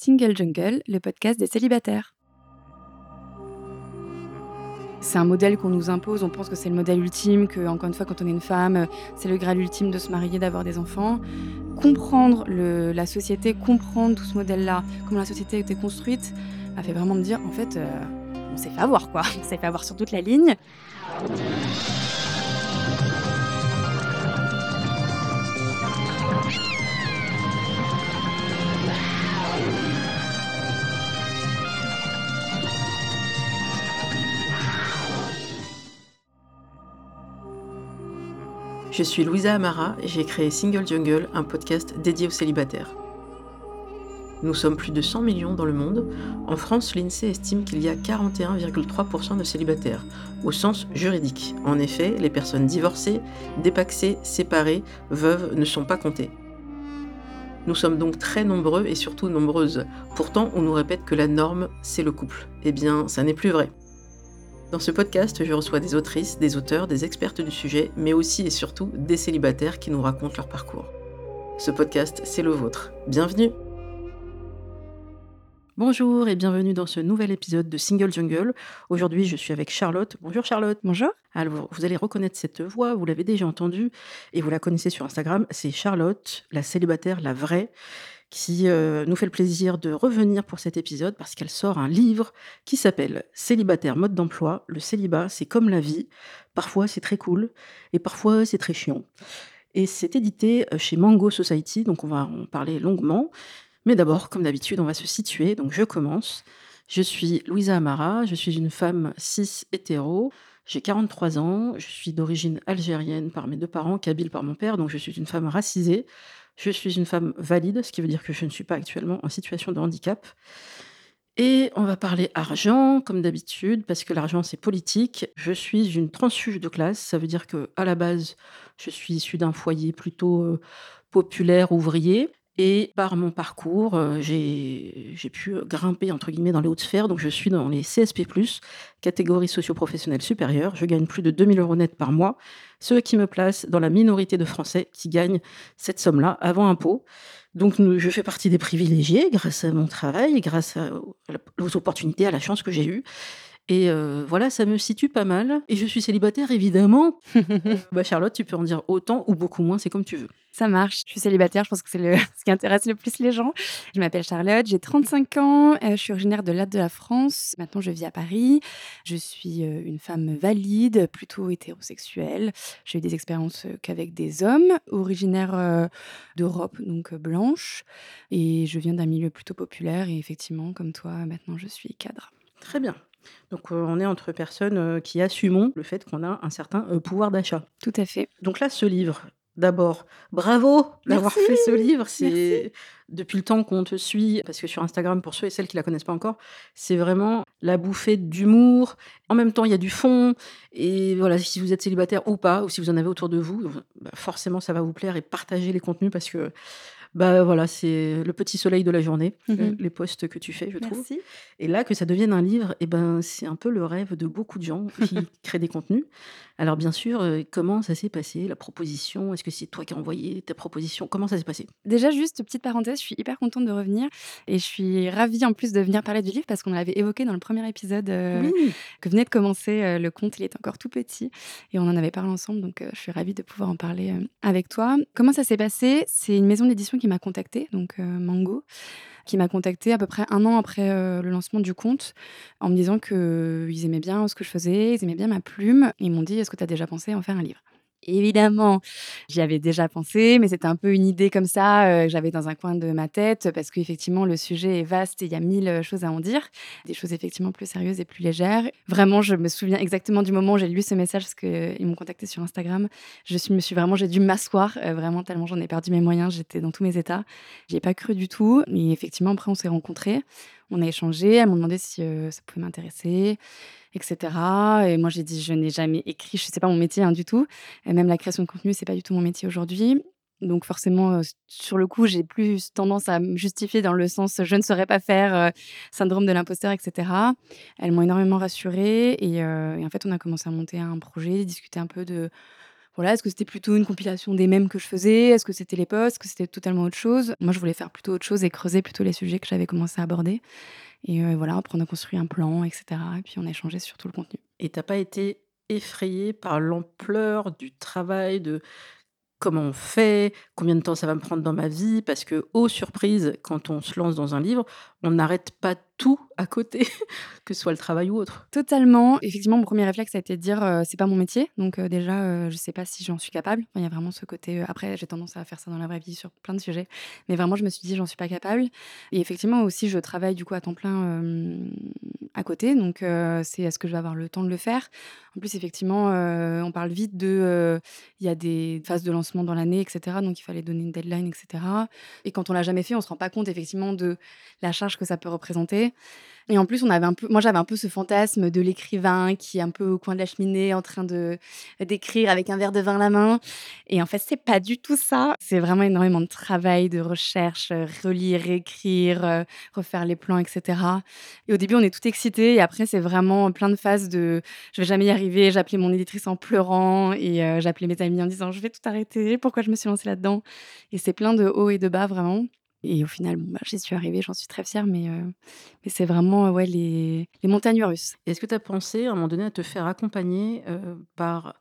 Single Jungle, le podcast des célibataires. C'est un modèle qu'on nous impose, on pense que c'est le modèle ultime, que encore une fois quand on est une femme, c'est le graal ultime de se marier, d'avoir des enfants. Comprendre la société, comprendre tout ce modèle-là, comment la société a été construite, a fait vraiment me dire en fait, euh, on s'est fait avoir quoi, on s'est fait avoir sur toute la ligne. Je suis Louisa Amara et j'ai créé Single Jungle, un podcast dédié aux célibataires. Nous sommes plus de 100 millions dans le monde. En France, l'INSEE estime qu'il y a 41,3% de célibataires, au sens juridique. En effet, les personnes divorcées, dépaxées, séparées, veuves ne sont pas comptées. Nous sommes donc très nombreux et surtout nombreuses. Pourtant, on nous répète que la norme, c'est le couple. Eh bien, ça n'est plus vrai. Dans ce podcast, je reçois des autrices, des auteurs, des expertes du sujet, mais aussi et surtout des célibataires qui nous racontent leur parcours. Ce podcast, c'est le vôtre. Bienvenue Bonjour et bienvenue dans ce nouvel épisode de Single Jungle. Aujourd'hui, je suis avec Charlotte. Bonjour Charlotte. Bonjour. Alors, vous allez reconnaître cette voix, vous l'avez déjà entendue et vous la connaissez sur Instagram. C'est Charlotte, la célibataire, la vraie qui euh, nous fait le plaisir de revenir pour cet épisode parce qu'elle sort un livre qui s'appelle Célibataire mode d'emploi. Le célibat, c'est comme la vie. Parfois, c'est très cool et parfois, c'est très chiant. Et c'est édité euh, chez Mango Society, donc on va en parler longuement. Mais d'abord, comme d'habitude, on va se situer. Donc je commence. Je suis Louisa Amara, je suis une femme cis hétéro. J'ai 43 ans, je suis d'origine algérienne par mes deux parents, kabyle par mon père, donc je suis une femme racisée. Je suis une femme valide, ce qui veut dire que je ne suis pas actuellement en situation de handicap. Et on va parler argent, comme d'habitude, parce que l'argent, c'est politique. Je suis une transfuge de classe. Ça veut dire que à la base, je suis issue d'un foyer plutôt euh, populaire, ouvrier. Et par mon parcours, euh, j'ai pu grimper entre guillemets dans les hautes sphères. Donc je suis dans les CSP+, catégorie socio-professionnelle supérieure. Je gagne plus de 2000 euros net par mois, ce qui me place dans la minorité de Français qui gagnent cette somme-là avant impôt. Donc je fais partie des privilégiés grâce à mon travail, grâce aux opportunités, à la chance que j'ai eue. Et euh, voilà, ça me situe pas mal. Et je suis célibataire, évidemment. bah Charlotte, tu peux en dire autant ou beaucoup moins, c'est comme tu veux. Ça marche. Je suis célibataire, je pense que c'est le... ce qui intéresse le plus les gens. Je m'appelle Charlotte, j'ai 35 ans, euh, je suis originaire de l'Est de la France. Maintenant, je vis à Paris. Je suis euh, une femme valide, plutôt hétérosexuelle. J'ai eu des expériences qu'avec des hommes, originaires d'Europe, donc blanche. Et je viens d'un milieu plutôt populaire. Et effectivement, comme toi, maintenant, je suis cadre. Très bien. Donc, on est entre personnes qui assumons le fait qu'on a un certain pouvoir d'achat. Tout à fait. Donc là, ce livre, d'abord, bravo d'avoir fait ce livre. C'est depuis le temps qu'on te suit, parce que sur Instagram, pour ceux et celles qui la connaissent pas encore, c'est vraiment la bouffée d'humour. En même temps, il y a du fond. Et voilà, si vous êtes célibataire ou pas, ou si vous en avez autour de vous, bah, forcément, ça va vous plaire et partagez les contenus parce que bah voilà, c'est le petit soleil de la journée, mmh les posts que tu fais, je trouve. Et là, que ça devienne un livre, et eh ben, c'est un peu le rêve de beaucoup de gens qui créent des contenus. Alors bien sûr, euh, comment ça s'est passé, la proposition? Est-ce que c'est toi qui as envoyé ta proposition? Comment ça s'est passé? Déjà, juste petite parenthèse, je suis hyper contente de revenir et je suis ravie en plus de venir parler du livre parce qu'on l'avait évoqué dans le premier épisode euh, que venait de commencer. Euh, le conte, il est encore tout petit et on en avait parlé ensemble, donc je suis ravie de pouvoir en parler avec toi. Comment ça s'est passé? C'est une maison d'édition qui m'a contactée, donc Mango qui m'a contacté à peu près un an après euh, le lancement du compte en me disant qu'ils aimaient bien ce que je faisais, ils aimaient bien ma plume. Ils m'ont dit Est-ce que tu as déjà pensé en faire un livre? Évidemment, j'y avais déjà pensé, mais c'était un peu une idée comme ça euh, que j'avais dans un coin de ma tête, parce qu'effectivement, le sujet est vaste et il y a mille euh, choses à en dire, des choses effectivement plus sérieuses et plus légères. Vraiment, je me souviens exactement du moment où j'ai lu ce message, parce qu'ils m'ont contacté sur Instagram. Je suis, me suis vraiment, j'ai dû m'asseoir, euh, vraiment tellement j'en ai perdu mes moyens, j'étais dans tous mes états. J'y ai pas cru du tout, mais effectivement, après, on s'est rencontrés, on a échangé, elles m'ont demandé si ça pouvait m'intéresser etc. Et moi, j'ai dit, je n'ai jamais écrit, je sais pas mon métier hein, du tout. Et même la création de contenu, c'est pas du tout mon métier aujourd'hui. Donc forcément, sur le coup, j'ai plus tendance à me justifier dans le sens je ne saurais pas faire, syndrome de l'imposteur, etc. Elles m'ont énormément rassurée et, et, en fait, on a commencé à monter un projet, discuter un peu de voilà, est-ce que c'était plutôt une compilation des mêmes que je faisais? Est-ce que c'était les posts? Est-ce que c'était totalement autre chose? Moi, je voulais faire plutôt autre chose et creuser plutôt les sujets que j'avais commencé à aborder. Et voilà, après, on a construit un plan, etc. Et puis, on a échangé sur tout le contenu. Et t'as pas été effrayée par l'ampleur du travail, de comment on fait, combien de temps ça va me prendre dans ma vie, parce que, aux surprises, quand on se lance dans un livre, on n'arrête pas tout à côté, que ce soit le travail ou autre. Totalement. Effectivement, mon premier réflexe a été de dire euh, c'est pas mon métier, donc euh, déjà euh, je sais pas si j'en suis capable. il y a vraiment ce côté. après, j'ai tendance à faire ça dans la vraie vie sur plein de sujets, mais vraiment je me suis dit j'en suis pas capable. Et effectivement aussi je travaille du coup à temps plein à côté, donc c'est est-ce que je vais avoir le temps de le faire. En plus effectivement on parle vite de il y a des phases de lancement dans l'année, etc. Donc il fallait donner une deadline, etc. Et quand on l'a jamais fait, on se rend pas compte effectivement de la charge que ça peut représenter. Et en plus, on avait un peu, moi j'avais un peu ce fantasme de l'écrivain qui est un peu au coin de la cheminée en train de d'écrire avec un verre de vin à la main. Et en fait, c'est pas du tout ça. C'est vraiment énormément de travail, de recherche, relire, écrire, euh, refaire les plans, etc. Et au début, on est tout excité. Et après, c'est vraiment plein de phases de je vais jamais y arriver. J'appelais mon éditrice en pleurant et euh, j'appelais mes amis en disant je vais tout arrêter. Pourquoi je me suis lancée là-dedans? Et c'est plein de hauts et de bas vraiment. Et au final, bon, bah, j'y suis arrivée, j'en suis très fière, mais, euh, mais c'est vraiment ouais, les, les montagnes russes. Est-ce que tu as pensé à un moment donné à te faire accompagner euh, par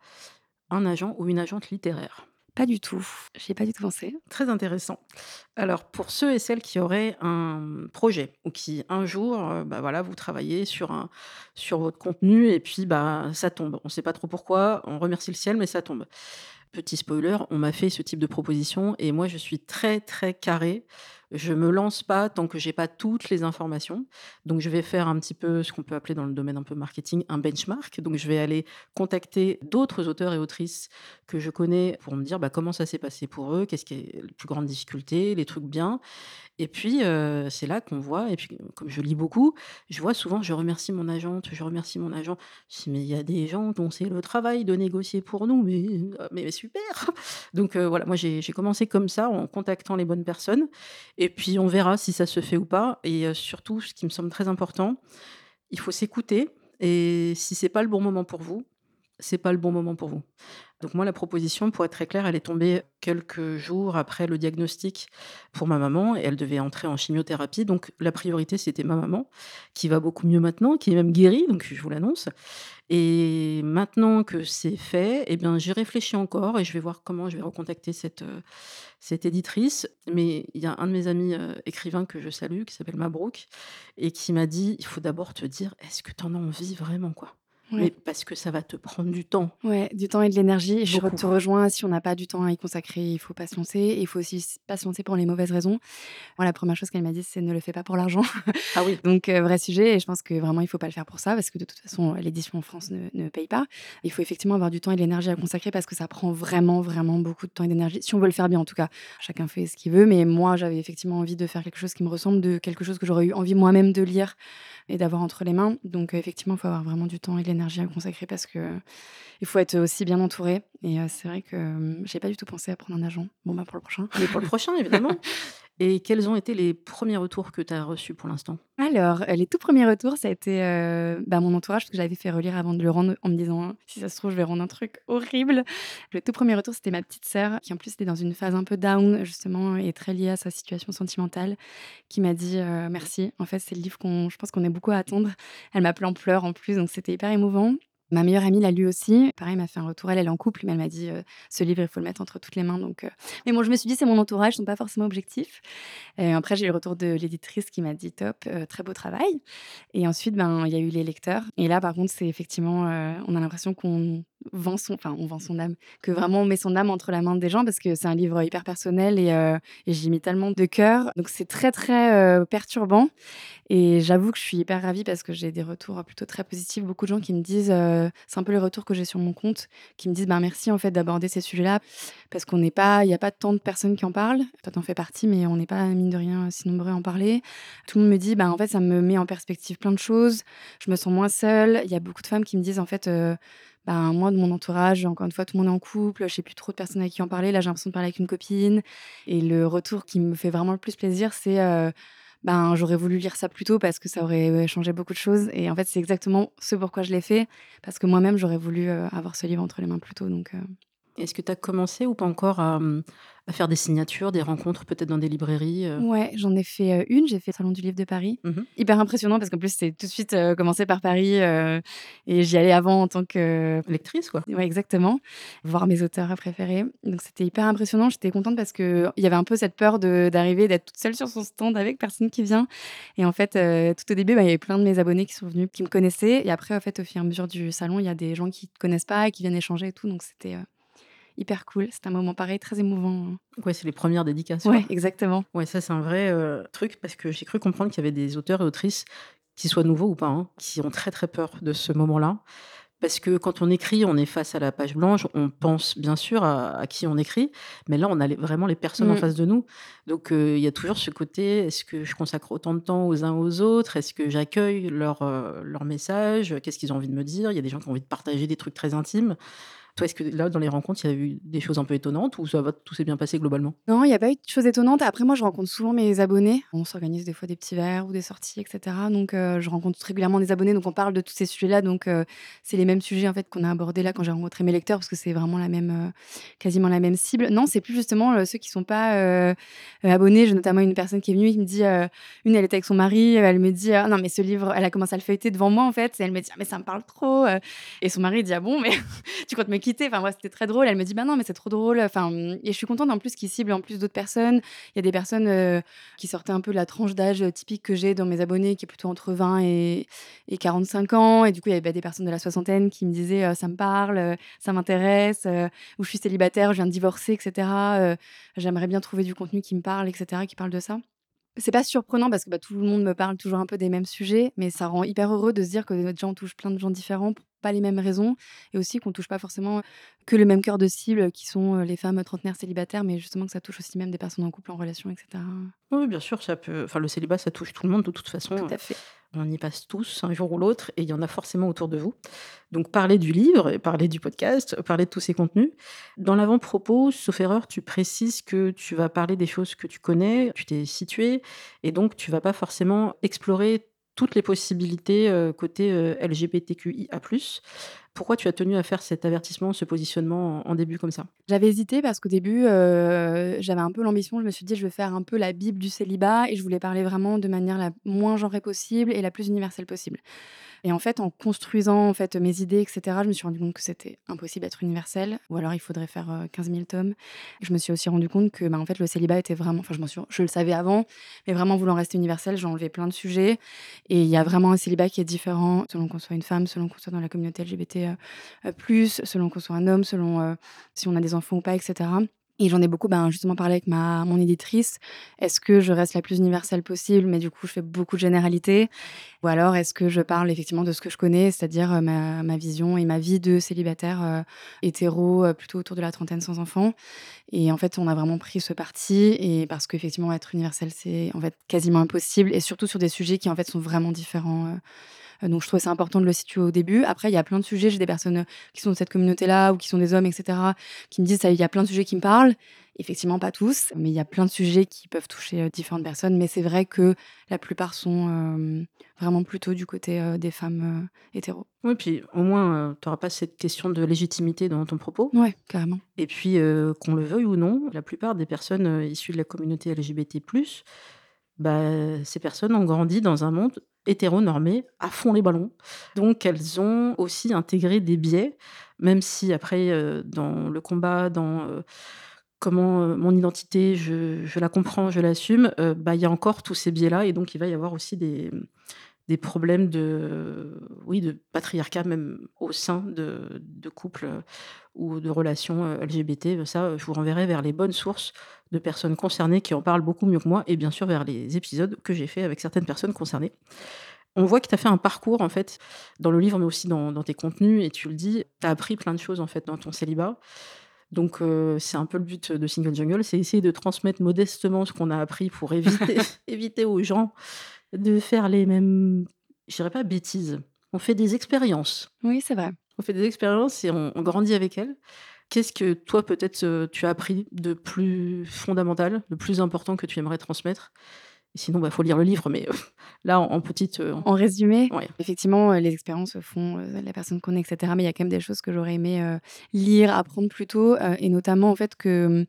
un agent ou une agente littéraire? Pas du tout, j'y ai pas du tout pensé. Très intéressant. Alors, pour ceux et celles qui auraient un projet ou qui un jour, euh, bah voilà, vous travaillez sur, un, sur votre contenu et puis bah, ça tombe. On ne sait pas trop pourquoi, on remercie le ciel, mais ça tombe. Petit spoiler, on m'a fait ce type de proposition et moi je suis très très carré. Je me lance pas tant que j'ai pas toutes les informations. Donc je vais faire un petit peu ce qu'on peut appeler dans le domaine un peu marketing un benchmark. Donc je vais aller contacter d'autres auteurs et autrices que je connais pour me dire bah, comment ça s'est passé pour eux, qu'est-ce qui est la plus grande difficulté, les trucs bien. Et puis, c'est là qu'on voit, et puis comme je lis beaucoup, je vois souvent, je remercie mon agente, je remercie mon agent. Je dis, mais il y a des gens dont c'est le travail de négocier pour nous, mais, mais, super. Donc voilà, moi j'ai commencé comme ça, en contactant les bonnes personnes, et puis on verra si ça se fait ou pas. Et surtout, ce qui me semble très important, il faut s'écouter, et si c'est pas le bon moment pour vous, c'est pas le bon moment pour vous. Donc moi, la proposition, pour être très claire, elle est tombée quelques jours après le diagnostic pour ma maman et elle devait entrer en chimiothérapie. Donc la priorité, c'était ma maman, qui va beaucoup mieux maintenant, qui est même guérie, donc je vous l'annonce. Et maintenant que c'est fait, eh bien, j'y réfléchis encore et je vais voir comment je vais recontacter cette, euh, cette éditrice. Mais il y a un de mes amis euh, écrivains que je salue, qui s'appelle Mabrouk, et qui m'a dit, il faut d'abord te dire, est-ce que tu en as envie vraiment quoi? Mais parce que ça va te prendre du temps. Ouais, du temps et de l'énergie. Je te rejoins, si on n'a pas du temps à y consacrer, il faut patienter. Et il faut aussi patienter pour les mauvaises raisons. Moi, la première chose qu'elle m'a dit, c'est ne le fais pas pour l'argent. Ah oui. Donc, euh, vrai sujet. Et je pense que vraiment, il ne faut pas le faire pour ça, parce que de toute façon, l'édition en France ne, ne, paye pas. Il faut effectivement avoir du temps et de l'énergie à consacrer, parce que ça prend vraiment, vraiment beaucoup de temps et d'énergie. Si on veut le faire bien, en tout cas, chacun fait ce qu'il veut. Mais moi, j'avais effectivement envie de faire quelque chose qui me ressemble, de quelque chose que j'aurais eu envie moi-même de lire et d'avoir entre les mains. Donc, euh, effectivement, il faut avoir vraiment du temps et de l'énergie à consacrer parce que il faut être aussi bien entouré. Et euh, c'est vrai que j'ai pas du tout pensé à prendre un agent. Bon, bah pour le prochain. Mais pour le prochain, évidemment. Et quels ont été les premiers retours que tu as reçus pour l'instant? Alors, les tout premiers retours, ça a été euh, bah, mon entourage, parce que j'avais fait relire avant de le rendre en me disant si ça se trouve, je vais rendre un truc horrible. Le tout premier retour, c'était ma petite sœur, qui en plus était dans une phase un peu down, justement, et très liée à sa situation sentimentale, qui m'a dit euh, merci. En fait, c'est le livre qu'on, je pense qu'on est beaucoup à attendre. Elle m'a appelé en pleurs en plus, donc c'était hyper émouvant. Ma meilleure amie l'a lu aussi. Pareil, m'a fait un retour. Elle, elle est en couple, mais elle m'a dit ce livre, il faut le mettre entre toutes les mains. Donc, mais bon, je me suis dit, c'est mon entourage, ils sont pas forcément objectifs. Et après, j'ai eu le retour de l'éditrice qui m'a dit top, très beau travail. Et ensuite, ben, il y a eu les lecteurs. Et là, par contre, c'est effectivement, on a l'impression qu'on vend son, enfin, on vend son âme, que vraiment on met son âme entre la main des gens parce que c'est un livre hyper personnel et, et j'y mis tellement de cœur. Donc c'est très très perturbant. Et j'avoue que je suis hyper ravie parce que j'ai des retours plutôt très positifs. Beaucoup de gens qui me disent, c'est un peu les retours que j'ai sur mon compte, qui me disent, ben merci en fait d'aborder ces sujets-là parce qu'on n'est pas, il n'y a pas tant de personnes qui en parlent. Toi t'en fais partie, mais on n'est pas mine de rien si nombreux à en parler. Tout le monde me dit, ben en fait ça me met en perspective plein de choses. Je me sens moins seule. Il y a beaucoup de femmes qui me disent en fait ben, moi, de mon entourage, encore une fois, tout le monde est en couple, je sais plus trop de personnes avec qui en parler. Là, j'ai l'impression de parler avec une copine. Et le retour qui me fait vraiment le plus plaisir, c'est euh, ben, j'aurais voulu lire ça plus tôt parce que ça aurait changé beaucoup de choses. Et en fait, c'est exactement ce pourquoi je l'ai fait, parce que moi-même, j'aurais voulu euh, avoir ce livre entre les mains plus tôt. Donc, euh. Est-ce que tu as commencé ou pas encore à, mmh, à faire des signatures, des rencontres peut-être dans des librairies, heu? Ouais, j'en ai fait, heu, une, j'ai fait le Salon du livre de Paris. Mmh Hyper impressionnant parce qu'en plus, c'est tout de suite, heu, commencé par Paris, heu et j'y allais avant en tant que Lectrice, quoi? ouais, exactement, voir mes auteurs préférés. Donc c'était hyper impressionnant. J'étais contente parce qu'il y avait un peu cette peur de d'arriver, d'être toute seule sur son stand avec personne qui vient et en fait, tout au début, bah, il y avait plein de mes abonnés qui sont venus, qui me connaissaient et après, en fait, au fur et à mesure du salon, il y a des gens qui te connaissent pas et qui viennent échanger et tout donc c'était, hyper cool. C'était un moment pareil, très émouvant. Ouais, c'est les premières dédicaces, Ouais, exactement. Ouais, ça, c'est un vrai, heu, truc parce que j'ai cru comprendre qu'il y avait des auteurs et autrices, qu'ils soient nouveaux ou pas, hein, qui ont très, très peur de ce moment-là. Parce que quand on écrit, on est face à la page blanche, on pense bien sûr à à qui on écrit, mais là, on a les vraiment les personnes en Mmh. face de nous. Donc heu, il y a toujours ce côté: «Est-ce que je consacre autant de temps aux uns aux autres? Est-ce que j'accueille leurs, heu, leurs messages? Qu'est-ce qu'ils ont envie de me dire?» Il y a des gens qui ont envie de partager des trucs très intimes. Toi, est-ce que là, dans les rencontres, il y a eu des choses un peu étonnantes ou ça va, tout s'est bien passé globalement? Non, il y a pas eu de choses étonnantes. Après, moi, je rencontre souvent mes abonnés. On s'organise des fois des petits verres ou des sorties, et cetera. Donc, heu, je rencontre régulièrement des abonnés, donc on parle de tous ces sujets-là. Donc, heu, c'est les mêmes sujets, en fait, qu'on a abordés là quand j'ai rencontré mes lecteurs parce que c'est vraiment la même, heu, quasiment la même cible. Non, c'est plus justement, ceux qui sont pas, abonnés. J'ai notamment une personne qui est venue, qui me dit, une, elle était avec son mari, elle me dit: «Ah non, mais ce livre» elle a commencé à le feuilleter devant moi, en fait et elle me dit: «Ah mais ça me parle trop, heu» et son mari dit: «Ah bon, mais tu comptes me quitter?» enfin, moi, c'était très drôle. Elle me dit: «Bah non, mais c'est trop drôle». Enfin, et je suis contente en plus qu'ils ciblent en plus d'autres personnes. Il y a des personnes, heu, qui sortaient un peu de la tranche d'âge, typique que j'ai dans mes abonnés, qui est plutôt entre 20 et et 45 ans et du coup, il y avait, bah, des personnes de la soixantaine qui me disaient, heu: «Ça me parle, heu, ça m'intéresse», heu, ou «Je suis célibataire, je viens de divorcer» et cetera, heu, «J'aimerais bien trouver du contenu qui me parle» et cetera, qui parle de ça. C'est pas surprenant parce que, bah, tout le monde me parle toujours un peu des mêmes sujets, mais ça rend hyper heureux de se dire que notre gens touche plein de gens différents pas les mêmes raisons et aussi qu'on touche pas forcément que le même cœur de cible qui sont, heu, les femmes trentenaires célibataires, mais justement que ça touche aussi même des personnes en couple, en relation et cetera. Oui, bien sûr, ça peut enfin, le célibat, ça touche tout le monde de toute façon, Tout à fait. on y passe tous un jour ou l'autre et il y en a forcément autour de vous. Donc parler du livre parler du podcast, parler de tous ces contenus. Dans l'avant-propos, sauf erreur, tu précises que tu vas parler des choses que tu connais, tu t'es situé et donc tu vas pas forcément explorer toutes les possibilités, heu, côté, heu, LGBTQIA+. Pourquoi tu as tenu à faire cet avertissement, ce positionnement en début comme ça? J'avais hésité parce qu'au début, heu, j'avais un peu l'ambition, je me suis dit: «Je veux faire un peu la bible du célibat» et je voulais parler vraiment de manière la moins genrée possible et la plus universelle possible. Et en fait, en construisant, en fait, mes idées et cetera, je me suis rendu compte que c'était impossible d'être universel ou alors il faudrait faire, heu, 15 000 tomes. Je me suis aussi rendu compte que, bah, en fait, le célibat était vraiment enfin, je suis je le savais avant, mais vraiment voulant rester universel, j'ai enlevé plein de sujets et il y a vraiment un célibat qui est différent selon qu'on soit une femme, selon qu'on soit dans la communauté LGBT, heu, plus, selon qu'on soit un homme, selon, si on a des enfants ou pas et cetera. Et j'en ai beaucoup, ben, justement parlé avec ma mon éditrice. Est-ce que je reste la plus universelle possible, mais du coup, je fais beaucoup de généralités? Ou alors est-ce que je parle effectivement de ce que je connais, c'est-à-dire, heu, ma ma vision et ma vie de célibataire, heu, hétéro, heu, plutôt autour de la trentaine sans enfant? Et en fait, on a vraiment pris ce parti et parce qu'effectivement être universel, c'est en fait quasiment impossible et surtout sur des sujets qui en fait sont vraiment différents, heu, donc je trouvais ça important de le situer au début. Après, il y a plein de sujets, j'ai des personnes, qui sont de cette communauté-là ou qui sont des hommes et cetera, qui me disent: «Ça il y a plein de sujets qui me parlent». Effectivement, pas tous, mais il y a plein de sujets qui peuvent toucher, heu, différentes personnes, mais c'est vrai que la plupart sont, hem, vraiment plutôt du côté, des femmes, hétéros. Oui, puis au moins, tu auras pas cette question de légitimité dans ton propos Ouais, carrément. et puis, qu'on le veuille ou non, la plupart des personnes, issues de la communauté LGBT+, bah, ces personnes ont grandi dans un monde hétéronormé, à fond les ballons. Donc elles ont aussi intégré des biais, même si après, heu, dans le combat, dans, heu, comment, heu, mon identité, je je la comprends, je l'assume, bah, il y a encore tous ces biais-là et donc il va y avoir aussi des, des problèmes de oui, de patriarcat même au sein de de couples, heu, ou de relations, heu, LGBT. Ça, heu, je vous renverrai vers les bonnes sources de personnes concernées qui en parlent beaucoup mieux que moi et bien sûr vers les épisodes que j'ai faits avec certaines personnes concernées. On voit que tu as fait un parcours en fait, dans le livre mais aussi dans tes contenus et tu le dis, tu as appris plein de choses en fait dans ton célibat. Donc c'est un peu le but de Single Jungle, c'est essayer de transmettre modestement ce qu'on a appris pour éviter éviter aux gens de faire les mêmes, je dirais pas bêtises. On fait des expériences. Oui, c'est vrai. On fait des expériences et on on grandit avec elles. Qu'est-ce que toi peut-être, heu, tu as appris de plus fondamental, de plus important que tu aimerais transmettre? Sinon, il bah, faut lire le livre, mais là, en, petite. En résumé, effectivement, les expériences font la personne qu'on est, etc. Mais il y a quand même des choses que j'aurais aimé lire, apprendre plus tôt, et notamment en fait que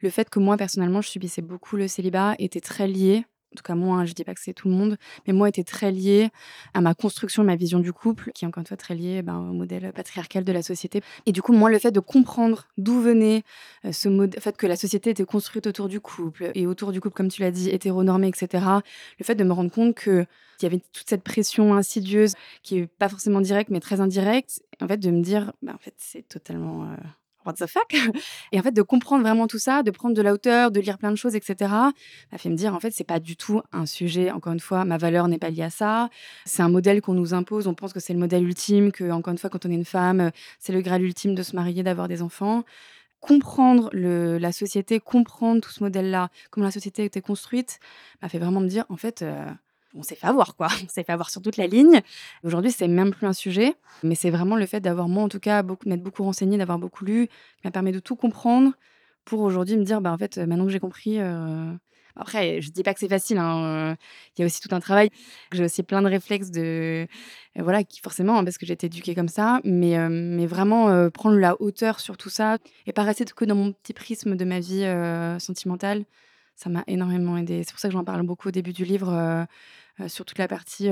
le fait que moi personnellement, je subissais beaucoup le célibat était très lié en tout cas moi, hein, je dis pas que c'est tout le monde, mais moi était très lié à ma construction, ma vision du couple, qui est encore une fois très liée ben, au modèle patriarcal de la société. Et du coup, moi, le fait de comprendre d'où venait euh, ce fait que la société était construite autour du couple et autour du couple, comme tu l'as dit, hétéronormé, etc. Le fait de me rendre compte que il y avait toute cette pression insidieuse qui est pas forcément directe, mais très indirecte. En fait, de me dire, bah, en fait, c'est totalement euh, what the fuck? Et en fait, de comprendre vraiment tout ça, de prendre de la hauteur, de lire plein de choses, etc., m'a fait me dire, en fait, c'est pas du tout un sujet. Encore une fois, ma valeur n'est pas liée à ça. C'est un modèle qu'on nous impose. On pense que c'est le modèle ultime, que, encore une fois, quand on est une femme, c'est le graal ultime de se marier, d'avoir des enfants. Comprendre la société, comprendre tout ce modèle-là, comment la société a été construite, m'a fait vraiment me dire, en fait, euh, on s'est fait avoir, quoi. On s'est fait avoir sur toute la ligne. Aujourd'hui, c'est même plus un sujet, mais c'est vraiment le fait d'avoir, moi en tout cas, beaucoup, m'être beaucoup renseigné, d'avoir beaucoup lu, qui m'a permis de tout comprendre pour aujourd'hui me dire, bah, en fait, maintenant que j'ai compris. Euh, après, je dis pas que c'est facile. Hein, euh, il y a aussi tout un travail. J'ai aussi plein de réflexes de, euh, voilà, qui forcément, hein, parce que j'ai été éduquée comme ça, mais, mais vraiment prendre la hauteur sur tout ça et pas rester que dans mon petit prisme de ma vie sentimentale. Ça m'a énormément aidé. C'est pour ça que j'en parle beaucoup au début du livre sur toute la partie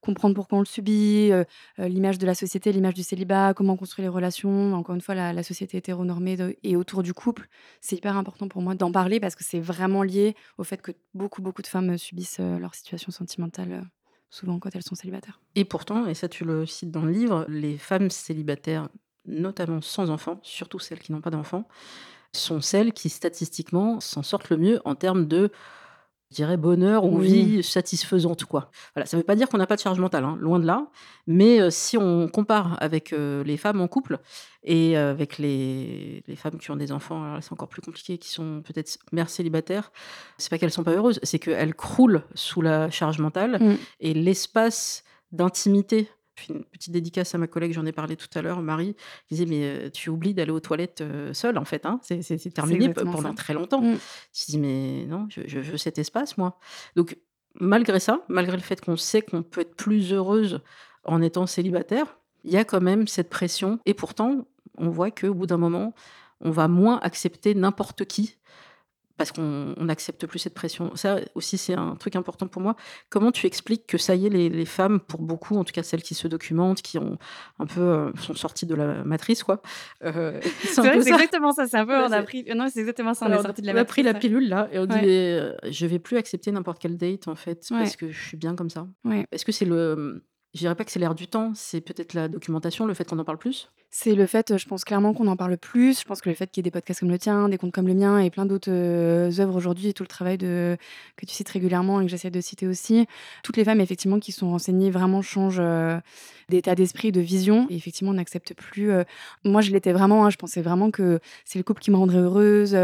comprendre pourquoi on le subit, l'image de la société, l'image du célibat, comment construire les relations. Encore une fois, la, société hétéronormée et autour du couple, c'est hyper important pour moi d'en parler parce que c'est vraiment lié au fait que beaucoup, beaucoup de femmes subissent leur situation sentimentale souvent quand elles sont célibataires. Et pourtant, et ça tu le cites dans le livre, les femmes célibataires, notamment sans enfants, surtout celles qui n'ont pas d'enfants, sont celles qui statistiquement s'en sortent le mieux en termes de je dirais bonheur ou vie satisfaisante quoi. Voilà, ça ne veut pas dire qu'on n'a pas de charge mentale, hein, loin de là. Mais euh, si on compare avec euh, les femmes en couple et euh, avec les, les, femmes qui ont des enfants, c'est encore plus compliqué, qui sont peut-être mères célibataires, c'est pas qu'elles sont pas heureuses, c'est qu'elles croulent sous la charge mentale mmh. et l'espace d'intimité une petite dédicace à ma collègue, j'en ai parlé tout à l'heure, Marie, qui disait Mais tu oublies d'aller aux toilettes seule, en fait. Hein c'est terminé pendant très longtemps. Mmh. Je dis Mais non, je, veux cet espace, moi. Donc, malgré ça, malgré le fait qu'on sait qu'on peut être plus heureuse en étant célibataire, il y a quand même cette pression. Et pourtant, on voit qu'au bout d'un moment, on va moins accepter n'importe qui parce qu'on n'accepte plus cette pression. Ça aussi, c'est un truc important pour moi. Comment tu expliques que ça y est, les, femmes, pour beaucoup, en tout cas celles qui se documentent, qui ont un peu euh, sont sorties de la matrice, quoi. Euh, c'est exactement ça. C'est un peu on a pris. Non, c'est exactement ça. On est sorti de la on a pris la pilule là et on dit euh, je vais plus accepter n'importe quelle date en fait parce que je suis bien comme ça. Est-ce que c'est le je dirais pas que c'est l'air du temps, c'est peut-être la documentation, le fait qu'on en parle plus? C'est le fait, je pense clairement qu'on en parle plus. Je pense que le fait qu'il y ait des podcasts comme le tien, des comptes comme le mien et plein d'autres euh, œuvres aujourd'hui, et tout le travail de, que tu cites régulièrement et que j'essaie de citer aussi, toutes les femmes effectivement qui sont renseignées vraiment changent euh, d'état d'esprit, de vision. Et effectivement, on n'accepte plus. Euh, moi, je l'étais vraiment, hein, je pensais vraiment que c'est le couple qui me rendrait heureuse.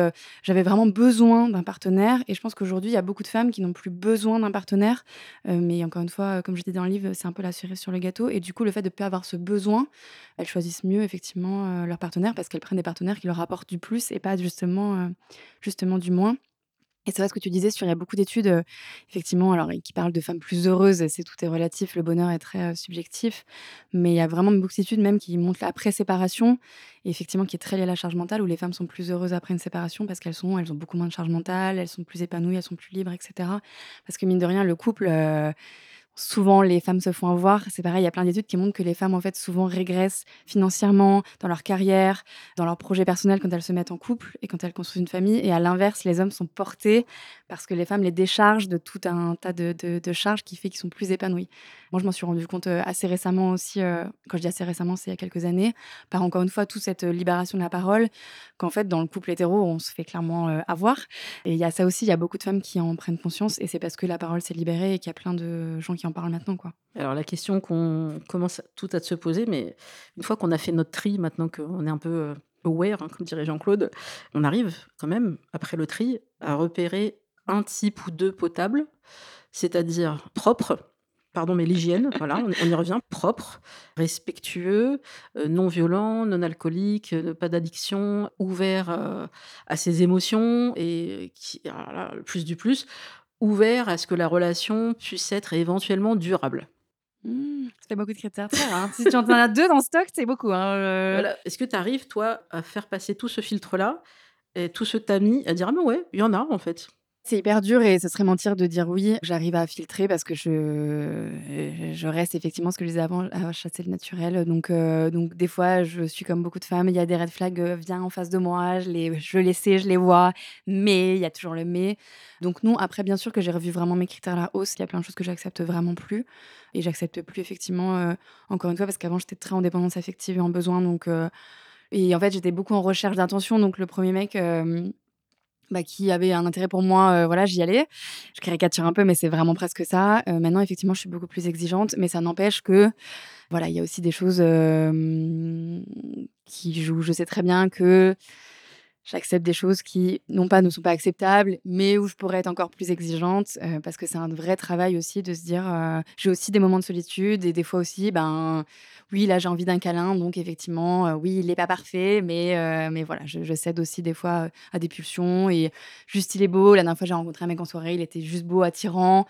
J'avais vraiment besoin d'un partenaire. Et je pense qu'aujourd'hui, il y a beaucoup de femmes qui n'ont plus besoin d'un partenaire. mais encore une fois, comme je disais dans le livre, c'est un peu la sur le gâteau. Et du coup, le fait de ne pas avoir ce besoin, elles choisissent mieux effectivement euh, leur partenaire parce qu'elles prennent des partenaires qui leur apportent du plus et pas justement, euh, justement du moins. Et c'est vrai ce que tu disais sur il y a beaucoup d'études, euh, effectivement, alors qui parlent de femmes plus heureuses. C'est tout est relatif, le bonheur est très subjectif, mais il y a vraiment beaucoup d'études même qui montrent l'après séparation, et effectivement qui est très lié à la charge mentale, où les femmes sont plus heureuses après une séparation parce qu'elles sont, elles ont beaucoup moins de charge mentale, elles sont plus épanouies, elles sont plus libres, etc. Parce que mine de rien, le couple souvent les femmes se font avoir. C'est pareil, il y a plein d'études qui montrent que les femmes en fait souvent régressent financièrement dans leur carrière, dans leurs projets personnels quand elles se mettent en couple et quand elles construisent une famille. Et à l'inverse, les hommes sont portés parce que les femmes les déchargent de tout un tas de, de, charges qui fait qu'ils sont plus épanouis. Moi, je m'en suis rendu compte euh, assez récemment aussi, euh, quand je dis assez récemment, c'est il y a quelques années, par encore une fois toute cette euh, libération de la parole, qu'en fait dans le couple hétéro, on se fait clairement avoir. Et il y a ça aussi, il y a beaucoup de femmes qui en prennent conscience et c'est parce que la parole s'est libérée et qu'il y a plein de gens qui qui en parle maintenant. Quoi. Alors la question qu'on commence tout à se poser, mais une fois qu'on a fait notre tri, maintenant qu'on est un peu euh, aware, hein, comme dirait Jean-Claude, on arrive quand même, après le tri, à repérer un type ou deux potables, c'est-à-dire propre, pardon, mais l'hygiène, voilà, on, y revient, propre, respectueux, euh, non violent, non alcoolique, euh, pas d'addiction, ouvert à ses émotions et qui, le plus du plus, ouvert à ce que la relation puisse être éventuellement durable. Mmh, ça fait beaucoup de critères. Hein. Si tu en as deux dans stock, c'est beaucoup. Hein, voilà. Est-ce que tu arrives, toi, à faire passer tout ce filtre-là et tout ce tamis, à dire Ah, mais ouais, il y en a en fait c'est hyper dur et ce serait mentir de dire oui. J'arrive à filtrer parce que je, je reste effectivement ce que je disais avant, à chasser le naturel. Donc, euh, donc des fois, je suis comme beaucoup de femmes. Il y a des red flags, euh, viens en face de moi, je les, je les sais, je les vois, mais il y a toujours le mais. Donc non, après, bien sûr que j'ai revu vraiment mes critères à la hausse. Il y a plein de choses que j'accepte vraiment plus. Et j'accepte plus effectivement, euh, encore une fois, parce qu'avant, j'étais très en dépendance affective et en besoin. Donc, et en fait, j'étais beaucoup en recherche d'intention. Donc le premier mec bah, qui avait un intérêt pour moi, euh, voilà, j'y allais. Je caricature un peu, mais c'est vraiment presque ça. Euh, maintenant, effectivement, je suis beaucoup plus exigeante, mais ça n'empêche que, voilà, il y a aussi des choses euh, qui jouent. Je sais très bien que j'accepte des choses qui, non pas ne sont pas acceptables, mais où je pourrais être encore plus exigeante, parce que c'est un vrai travail aussi de se dire, j'ai aussi des moments de solitude et des fois aussi, ben, oui, là j'ai envie d'un câlin, donc effectivement, oui, il n'est pas parfait, mais, mais voilà, je, cède aussi des fois à des pulsions et juste il est beau. La dernière fois j'ai rencontré un mec en soirée, il était juste beau, attirant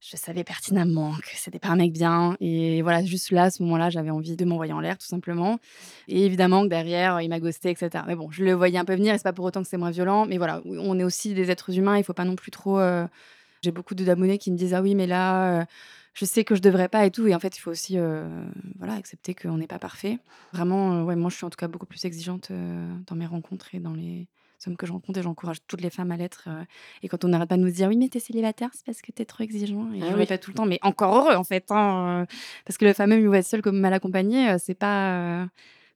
je savais pertinemment que c'était pas un mec bien. Et voilà, juste là, à ce moment-là, j'avais envie de m'envoyer en l'air, tout simplement. Et évidemment que derrière, il m'a ghosté, etc. Mais bon, je le voyais un peu venir, et c'est pas pour autant que c'est moins violent. Mais voilà, on est aussi des êtres humains, il faut pas non plus trop. Euh, j'ai beaucoup d'abonnés qui me disent Ah oui, mais là. Euh, je sais que je devrais pas et tout. Et en fait, il faut aussi euh, voilà, accepter qu'on n'est pas parfait. Vraiment, ouais, moi, je suis en tout cas beaucoup plus exigeante dans mes rencontres et dans les, que je rencontre et j'encourage toutes les femmes à l'être. Euh, et quand on n'arrête pas de nous dire oui, mais t'es célibataire, c'est parce que t'es trop exigeant. Et ah je oui. répète tout le temps, mais encore heureux en fait. Hein, euh, parce que le fameux mieux vaut être seul que mal accompagné, euh, c'est pas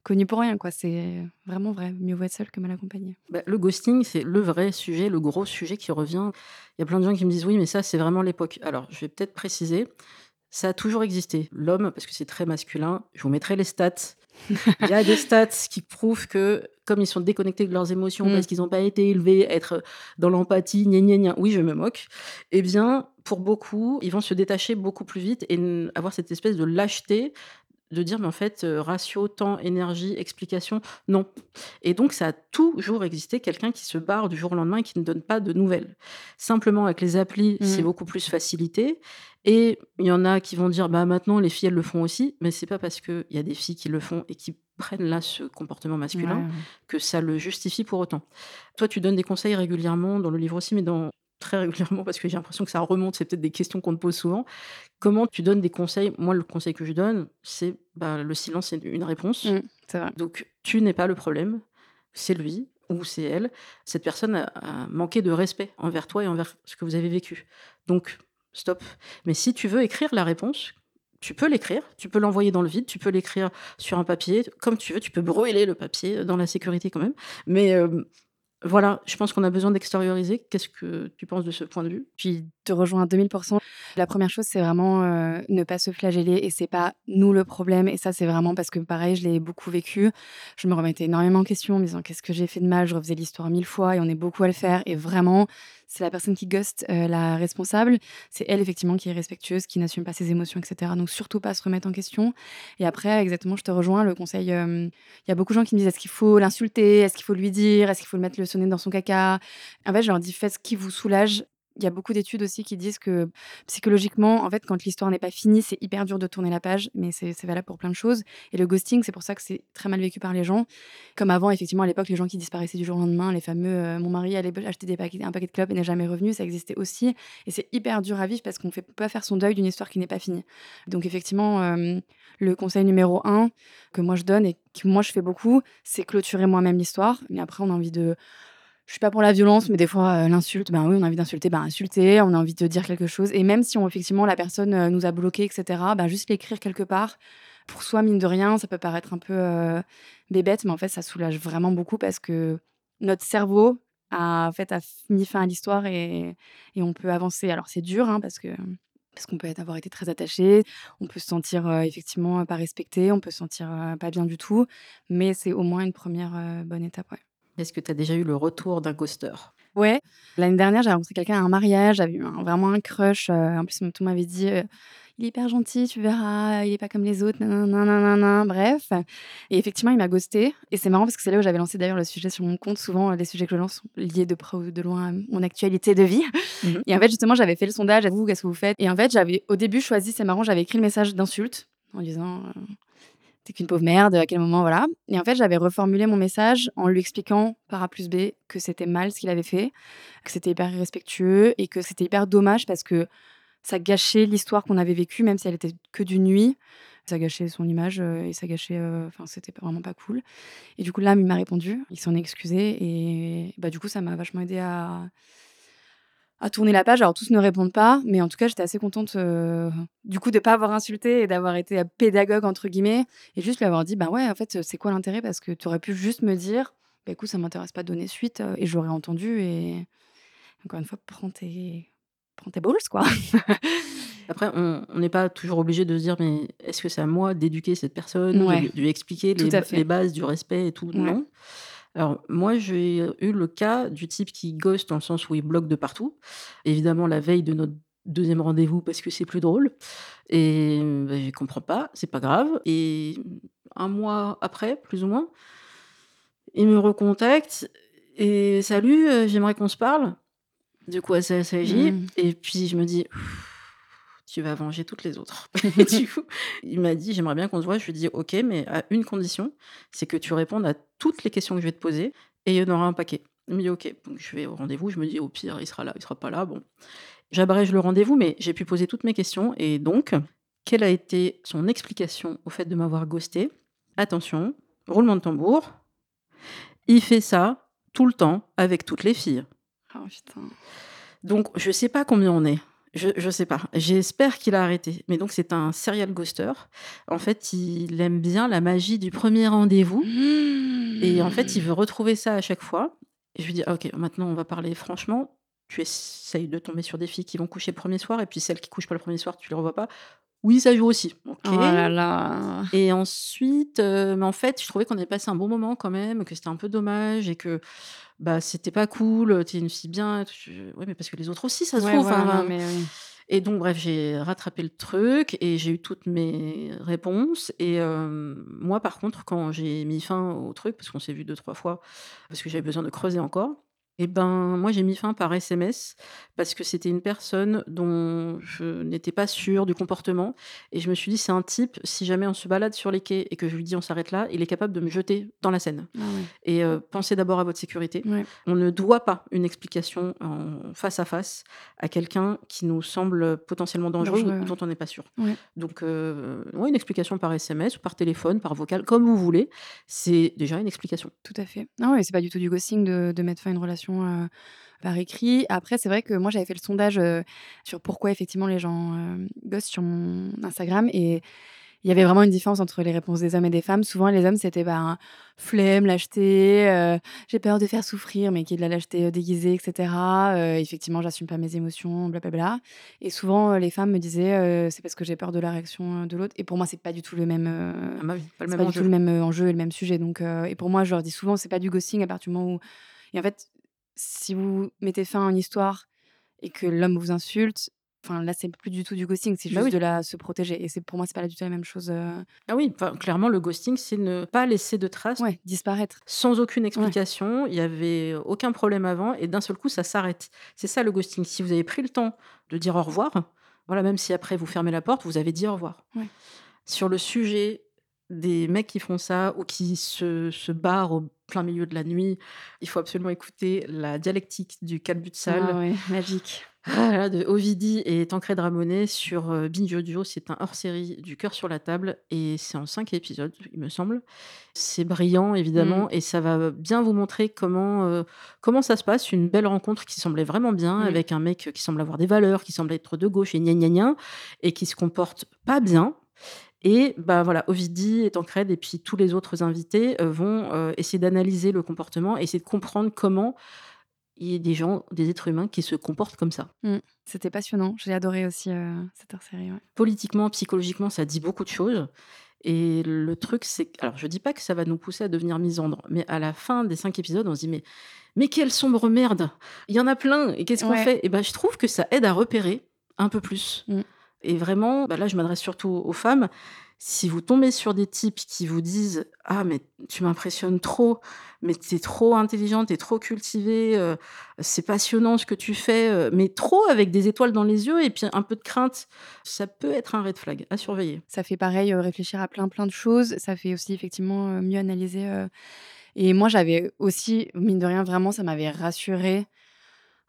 connu pour rien, quoi. C'est vraiment vrai. Mieux vaut être seul que mal accompagné. Bah, le ghosting, c'est le vrai sujet, le gros sujet qui revient. Il y a plein de gens qui me disent oui, mais ça, c'est vraiment l'époque. Alors, je vais peut-être préciser. Ça a toujours existé. L'homme, parce que c'est très masculin, je vous mettrai les stats. Il y a des stats qui prouvent que, comme ils sont déconnectés de leurs émotions mm. parce qu'ils n'ont pas été élevés à être dans l'empathie, gna gna gna, oui, je me moque, eh bien, pour beaucoup, ils vont se détacher beaucoup plus vite et avoir cette espèce de lâcheté de dire, mais en fait, euh, ratio, temps, énergie, explication, non. Et donc, ça a toujours existé quelqu'un qui se barre du jour au lendemain et qui ne donne pas de nouvelles. Simplement, avec les applis, c'est mmh. beaucoup plus facilité. Et il y en a qui vont dire, bah maintenant, les filles, elles le font aussi. Mais c'est pas parce qu'il y a des filles qui le font et qui prennent là ce comportement masculin que ça le justifie pour autant. Toi, tu donnes des conseils régulièrement dans le livre aussi, mais dans très régulièrement parce que j'ai l'impression que ça remonte, c'est peut-être des questions qu'on te pose souvent. Comment tu donnes des conseils? Moi, le conseil que je donne, c'est bah, le silence, c'est une réponse. Mmh, Donc, tu n'es pas le problème, c'est lui ou c'est elle. Cette personne a, manqué de respect envers toi et envers ce que vous avez vécu. Donc, stop. Mais si tu veux écrire la réponse, tu peux l'écrire, tu peux l'envoyer dans le vide, tu peux l'écrire sur un papier, comme tu veux, tu peux brûler le papier dans la sécurité quand même. Mais euh, voilà, je pense qu'on a besoin d'extérioriser. Qu'est-ce que tu penses de ce point de vue? Puis te rejoins à 2000%. La première chose, c'est vraiment euh, ne pas se flageller et c'est pas nous le problème. Et ça, c'est vraiment parce que pareil, je l'ai beaucoup vécu. Je me remettais énormément en question en me disant qu'est-ce que j'ai fait de mal? Je refaisais l'histoire mille fois et on est beaucoup à le faire. Et vraiment, c'est la personne qui ghost euh, la responsable. C'est elle, effectivement, qui est respectueuse, qui n'assume pas ses émotions, etc. Donc, surtout pas se remettre en question. Et après, exactement, je te rejoins. Le conseil, euh, il y a beaucoup de gens qui me disent est-ce qu'il faut l'insulter? Est-ce qu'il faut lui dire? Est-ce qu'il faut le mettre le sonner dans son caca? En fait, je leur dis faites ce qui vous soulage il y a beaucoup d'études aussi qui disent que psychologiquement, en fait, quand l'histoire n'est pas finie, c'est hyper dur de tourner la page, mais c'est valable pour plein de choses. Et le ghosting, c'est pour ça que c'est très mal vécu par les gens. Comme avant, effectivement, à l'époque, les gens qui disparaissaient du jour au lendemain, les fameux euh, mon mari allait acheter des paquets, un paquet de clopes et n'est jamais revenu, ça existait aussi. Et c'est hyper dur à vivre parce qu'on ne fait pas faire son deuil d'une histoire qui n'est pas finie. Donc, effectivement, euh, le conseil numéro un que moi je donne et que moi je fais beaucoup, c'est clôturer moi-même l'histoire. Mais après, on a envie de je suis pas pour la violence, mais des fois, euh, l'insulte, ben oui, on a envie d'insulter, ben insulter, on a envie de dire quelque chose. Et même si on, effectivement la personne euh, nous a bloqué, etc., ben juste l'écrire quelque part, pour soi, mine de rien, ça peut paraître un peu euh, bébête, mais en fait, ça soulage vraiment beaucoup parce que notre cerveau a, en fait, a mis fin à l'histoire et, on peut avancer. Alors, c'est dur, hein, parce que. Parce qu'on peut avoir été très attaché, on peut se sentir effectivement pas respecté, on peut se sentir pas bien du tout, mais c'est au moins une première bonne étape. Est-ce que tu as déjà eu le retour d'un ghoster Ouais, l'année dernière, j'avais rencontré quelqu'un à un mariage, j'avais eu un vraiment un crush, heu, en plus, tout m'avait dit, heu: «Il est hyper gentil, tu verras, il est pas comme les autres, nanana nanana», bref. Et effectivement, il m'a ghostée et c'est marrant parce que c'est là où j'avais lancé d'ailleurs le sujet sur mon compte. Souvent, les sujets que je lance sont liés de près ou de loin à mon actualité de vie. Mmh et en fait, justement, j'avais fait le sondage: «Vous, qu'est-ce que vous faites?» et en fait, j'avais au début choisi c'est marrant, j'avais écrit le message d'insulte en disant, «Tu qu'une pauvre merde, à quel moment?» voilà et en fait, j'avais reformulé mon message en lui expliquant par A plus B que c'était mal ce qu'il avait fait, que c'était hyper irrespectueux et que c'était hyper dommage parce que ça gâchait l'histoire qu'on avait vécue, même si elle était que d'une nuit. Ça gâchait son image, heu et ça gâchait, heu, enfin, c'était vraiment pas cool et du coup, là, il m'a répondu, il s'en est excusé et bah, du coup, ça m'a vachement aidé à à tourner la page. Alors tous ne répondent pas, mais en tout cas, j'étais assez contente, heu, du coup, de pas avoir insulté et d'avoir été «pédagogue» entre guillemets et juste lui avoir dit: «Bah, ouais, en fait, c'est quoi l'intérêt?» parce que tu aurais pu juste me dire: «Bah, écoute, ça m'intéresse pas de donner suite», heu et j'aurais entendu et encore une fois, prends tes prends tes balls, quoi. Après, on n'est pas toujours obligé de se dire: «Mais est-ce que c'est à moi d'éduquer cette personne, de Ouais, lui de lui expliquer les bases du respect et tout?» Ouais. non. Alors moi, j'ai eu le cas du type qui ghost dans le sens où il bloque de partout. Évidemment, la veille de notre 2e rendez-vous parce que c'est plus drôle et bah, je comprends pas, c'est pas grave et 1 mois après, plus ou moins il me recontacte et: «Salut, heu, j'aimerais qu'on se parle». Coup, elle s'a s'agit Mmh. et puis je me dis: «Tu vas venger toutes les autres» et du coup, il m'a dit: «J'aimerais bien qu'on se voit». Je lui ai dit: «OK, mais à une condition, c'est que tu répondes à toutes les questions que je vais te poser et il y en aura un paquet». Il me dit: «OK». Donc je vais au rendez-vous, je me dis: «Au pire, il sera là, il sera pas là, bon». J'abrège le rendez-vous, mais j'ai pu poser toutes mes questions et donc quelle a été son explication au fait de m'avoir ghostée? Attention, roulement de tambour. Il fait ça tout le temps avec toutes les filles. Oh putain. Donc je sais pas combien on est. Je je sais pas. J'espère qu'il a arrêté. Mais donc c'est un serial ghoster. En fait, il aime bien la magie du 1er rendez-vous et en fait, il veut retrouver ça à chaque fois et je lui dis: «Ah OK, maintenant on va parler franchement. Tu essayes de tomber sur des filles qui vont coucher le 1er soir et puis celles qui couchent pas le 1er soir, tu les revois pas?» «Oui, ça joue aussi». «OK» Oh là là. et ensuite, heu, mais en fait, je trouvais qu'on avait passé un bon moment quand même, que c'était un peu dommage et que, bah, c'était pas cool, heu, tu es une fille bien «Ouais, mais parce que les autres aussi, ça se Ouais, trouve, voilà, non, enfin» mais oui. et donc bref, j'ai rattrapé le truc et j'ai eu toutes mes réponses et hem, moi, par contre, quand j'ai mis fin au truc, parce qu'on s'est vu 2-3 fois, parce que j'avais besoin de creuser encore et ben, moi, j'ai mis fin par SMS parce que c'était une personne dont je n'étais pas sûre du comportement et je me suis dit: «C'est un type, si jamais on se balade sur les quais et que je lui dis: "On s'arrête là", il est capable de me jeter dans la Seine Ah ouais. et heu, pensez d'abord à votre sécurité». Ouais. On ne doit pas une explication en face à face à quelqu'un qui nous semble potentiellement dangereux Dangereux, ou ouais. dont on n'est pas sûr. Ouais. Donc ouais, une explication par SMS ou par téléphone, par vocal, comme vous voulez, c'est déjà une explication. Tout à fait. Non, ouais, c'est pas du tout du ghosting de de mettre fin à une relation, par écrit. Après, c'est vrai que moi, j'avais fait le sondage, sur pourquoi effectivement les gens, hem, ghostent sur mon Instagram et il y avait vraiment une différence entre les réponses des hommes et des femmes. Souvent, les hommes, c'était, ben, flemme, lâcheté, j'ai peur de faire souffrir, mais qui est de la lâcheté, déguisée et cetera, heu, effectivement, j'assume pas mes émotions, blablabla et souvent, les femmes me disaient, «C'est parce que j'ai peur de la réaction, de l'autre» et pour moi, c'est pas du tout le même, Ah bah oui, pas le même pas du tout le même, enjeu et le même sujet donc et pour moi, je leur dis souvent: «C'est pas du ghosting à partir du moment où» et en fait, si vous mettez fin à une histoire et que l'homme vous insulte, enfin là, c'est plus du tout du ghosting, c'est Bah juste oui. de la se protéger et c'est pour moi, c'est pas du tout la même chose, heu Ah oui, enfin, clairement, le ghosting, c'est ne pas laisser de traces ouais, disparaître. sans aucune Ouais. explication. Il y avait aucun problème avant et d'un seul coup, ça s'arrête. C'est ça le ghosting. Si vous avez pris le temps de dire au revoir, voilà, même si après vous fermez la porte, vous avez dit au revoir. Ouais. Sur le sujet des mecs qui font ça ou qui se se barrent au plein milieu de la nuit, il faut absolument écouter la dialectique du calbutsal. Ah ouais, magique. Ah là de Ovidie et Tancrède Ramonet sur, Binge Audio. C'est un hors-série du Cœur sur la table et c'est en 5 épisodes, il me semble. C'est brillant évidemment Mmh. et ça va bien vous montrer comment, heu, comment ça se passe, une belle rencontre qui semblait vraiment bien Mmh. avec un mec qui semble avoir des valeurs, qui semble être de gauche et gna gna gna et qui se comporte pas bien et bah, voilà, Ovidie et Tancrède et puis tous les autres invités, heu, vont, heu, essayer d'analyser le comportement, essayer de comprendre comment il y a des gens, des êtres humains qui se comportent comme ça. Mmh. C'était passionnant. J'ai adoré aussi, heu, cette ouais. Politiquement, psychologiquement, ça dit beaucoup de choses Et le truc, c'est alors je dis pas que ça va nous pousser à devenir misandre, mais à la fin des cinq épisodes, on se dit mais mais quelle sombre merde Il y en a plein, et qu'est-ce qu'on fait? Et ben je trouve que ça aide à repérer un peu plus. Mmh. Et vraiment, bah là, je m'adresse surtout aux femmes. Si vous tombez sur des types qui vous disent Ah, mais tu m'impressionnes trop, mais tu es trop intelligente, es trop cultivée, euh, c'est passionnant ce que tu fais, euh, mais trop avec des étoiles dans les yeux et puis un peu de crainte, ça peut être un red flag à surveiller. Ça fait pareil, euh, réfléchir à plein plein de choses. Ça fait aussi effectivement mieux analyser. Et moi, j'avais aussi, mine de rien, vraiment, ça m'avait rassurée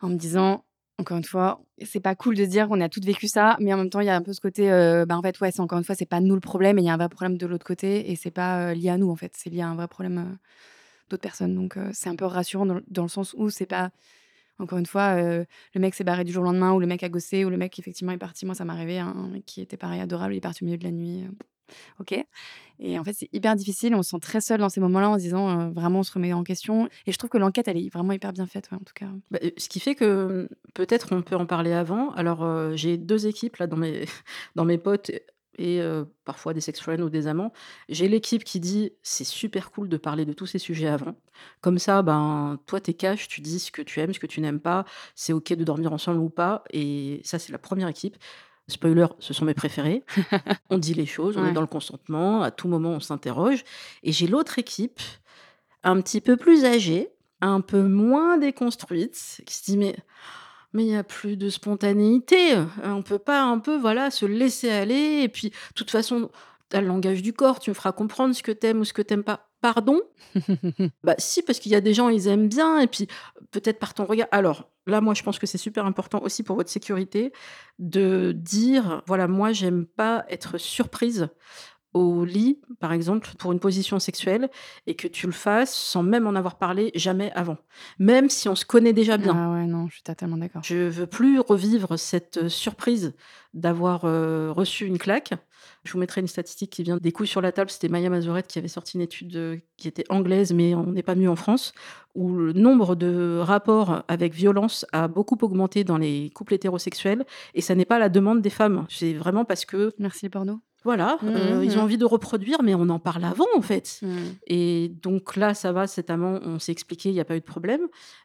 en me disant encore une fois, c'est pas cool de dire qu'on a toutes vécu ça, mais en même temps, il y a un peu ce côté, bah, en fait, ouais, c'est encore une fois, c'est pas nous le problème, et il y a un vrai problème de l'autre côté, et c'est pas lié à nous, en fait, c'est lié à un vrai problème d'autres personnes. Donc, c'est un peu rassurant dans, le sens où c'est pas, encore une fois, le mec s'est barré du jour au lendemain, ou le mec a gossé, ou le mec, effectivement, est parti. Moi, ça m'est arrivé, un mec qui était pareil, adorable, il est parti au milieu de la nuit. Ok. Et en fait, c'est hyper difficile. On se sent très seul dans ces moments-là en se disant euh, vraiment, on se remet en question. Et je trouve que l'enquête, elle est vraiment hyper bien faite, en tout cas. Bah, euh, ce qui fait que peut-être on peut en parler avant. Alors, euh, j'ai deux équipes là dans mes, dans mes potes et parfois des sex friends ou des amants. J'ai l'équipe qui dit c'est super cool de parler de tous ces sujets avant. Comme ça, ben toi t'es cash, tu dis ce que tu aimes, ce que tu n'aimes pas, c'est ok de dormir ensemble ou pas. Et ça c'est la première équipe. Spoiler, ce sont mes préférés. on dit les choses, on est dans le consentement, à tout moment on s'interroge. Et j'ai l'autre équipe, un petit peu plus âgée, un peu moins déconstruite, qui se dit mais mais il n'y a plus de spontanéité. On peut pas un peu voilà se laisser aller et puis de toute façon tu as le langage du corps, tu me feras comprendre ce que t'aimes ou ce que t'aimes pas. Pardon? Bah si, parce qu'il y a des gens, ils aiment bien, et puis peut-être par ton regard. Alors là, moi, je pense que c'est super important aussi pour votre sécurité de dire, voilà, moi, j'aime pas être surprise au lit, par exemple, pour une position sexuelle, et que tu le fasses sans même en avoir parlé jamais avant. Même si on se connaît déjà bien. Ah ouais, non, je suis totalement d'accord. Je veux plus revivre cette surprise d'avoir euh, reçu une claque. Je vous mettrai une statistique qui vient des coups sur la table. C'était Maya Mazorette qui avait sorti une étude euh, qui était anglaise, mais on n'est pas mieux en France, où le nombre de rapports avec violence a beaucoup augmenté dans les couples hétérosexuels. Et ça n'est pas la demande des femmes. C'est vraiment parce que. Merci porno. Voilà, mmh, euh, ils ont envie de reproduire, mais on en parle avant en fait. Mmh. Et donc là, ça va, cet amant, on s'est expliqué, il n'y a pas eu de problème.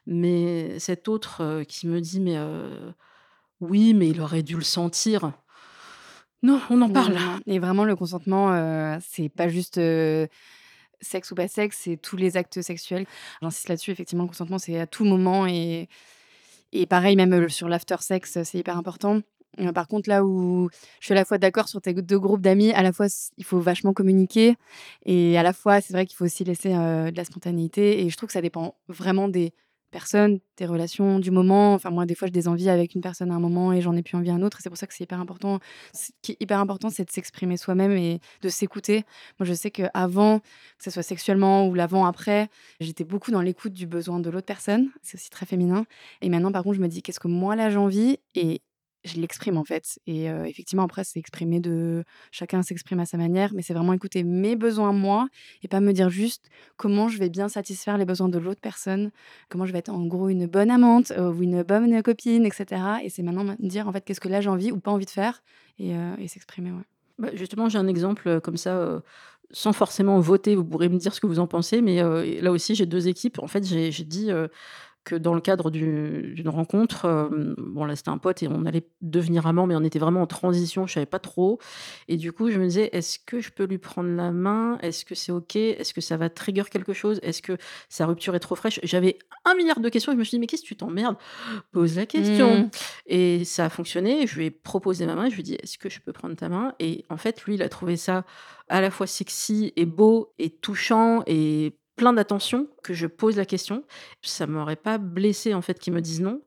Mais cet autre qui me dit, mais oui, mais il aurait dû le sentir. Non, on en parle. Et vraiment, le consentement, euh, c'est pas juste euh, sexe ou pas sexe, c'est tous les actes sexuels. J'insiste là-dessus, effectivement, le consentement, c'est à tout moment. Et, et pareil, même euh, sur l'after-sex, c'est hyper important. par contre, là où je suis à la fois d'accord sur tes deux groupes d'amis, à la fois il faut vachement communiquer et à la fois c'est vrai qu'il faut aussi laisser de la spontanéité. Et je trouve que ça dépend vraiment des personne, tes relations du moment. Enfin, moi, des fois, j'ai des envies avec une personne à un moment et j'en ai plus envie à un autre. C'est pour ça que c'est hyper important. Ce qui est hyper important, c'est de s'exprimer soi-même et de s'écouter. Moi, je sais qu'avant, que ce soit sexuellement ou l'avant-après, j'étais beaucoup dans l'écoute du besoin de l'autre personne. C'est aussi très féminin. Et maintenant, par contre, je me dis, qu'est-ce que moi, là, j'ai envie? Et je l'exprime en fait. Et effectivement, après, c'est exprimé de. Chacun s'exprime à sa manière, mais c'est vraiment écouter mes besoins, moi, et pas me dire juste comment je vais bien satisfaire les besoins de l'autre personne, comment je vais être en gros une bonne amante ou une bonne copine, etc. Et c'est maintenant me dire en fait qu'est-ce que là j'ai envie ou pas envie de faire et, s'exprimer. Ouais. Bah, justement, j'ai un exemple comme ça. sans forcément voter, vous pourrez me dire ce que vous en pensez, mais là aussi j'ai deux équipes. En fait, j'ai dit que dans le cadre d'une rencontre, euh, bon là c'était un pote et on allait devenir amant, mais on était vraiment en transition, je savais pas trop. Et du coup, je me disais, est-ce que je peux lui prendre la main? Est-ce que c'est ok? Est-ce que ça va trigger quelque chose? Est-ce que sa rupture est trop fraîche? J'avais un milliard de questions. Et je me suis dit, mais qu'est-ce que tu t'emmerdes? Pose la question. Mmh. Et ça a fonctionné. Je lui ai proposé ma main. Je lui ai dit, est-ce que je peux prendre ta main? Et en fait, lui, il a trouvé ça à la fois sexy et beau et touchant et plein d'attention que je pose la question. Ça m'aurait pas blessé en fait qu'ils me disent non.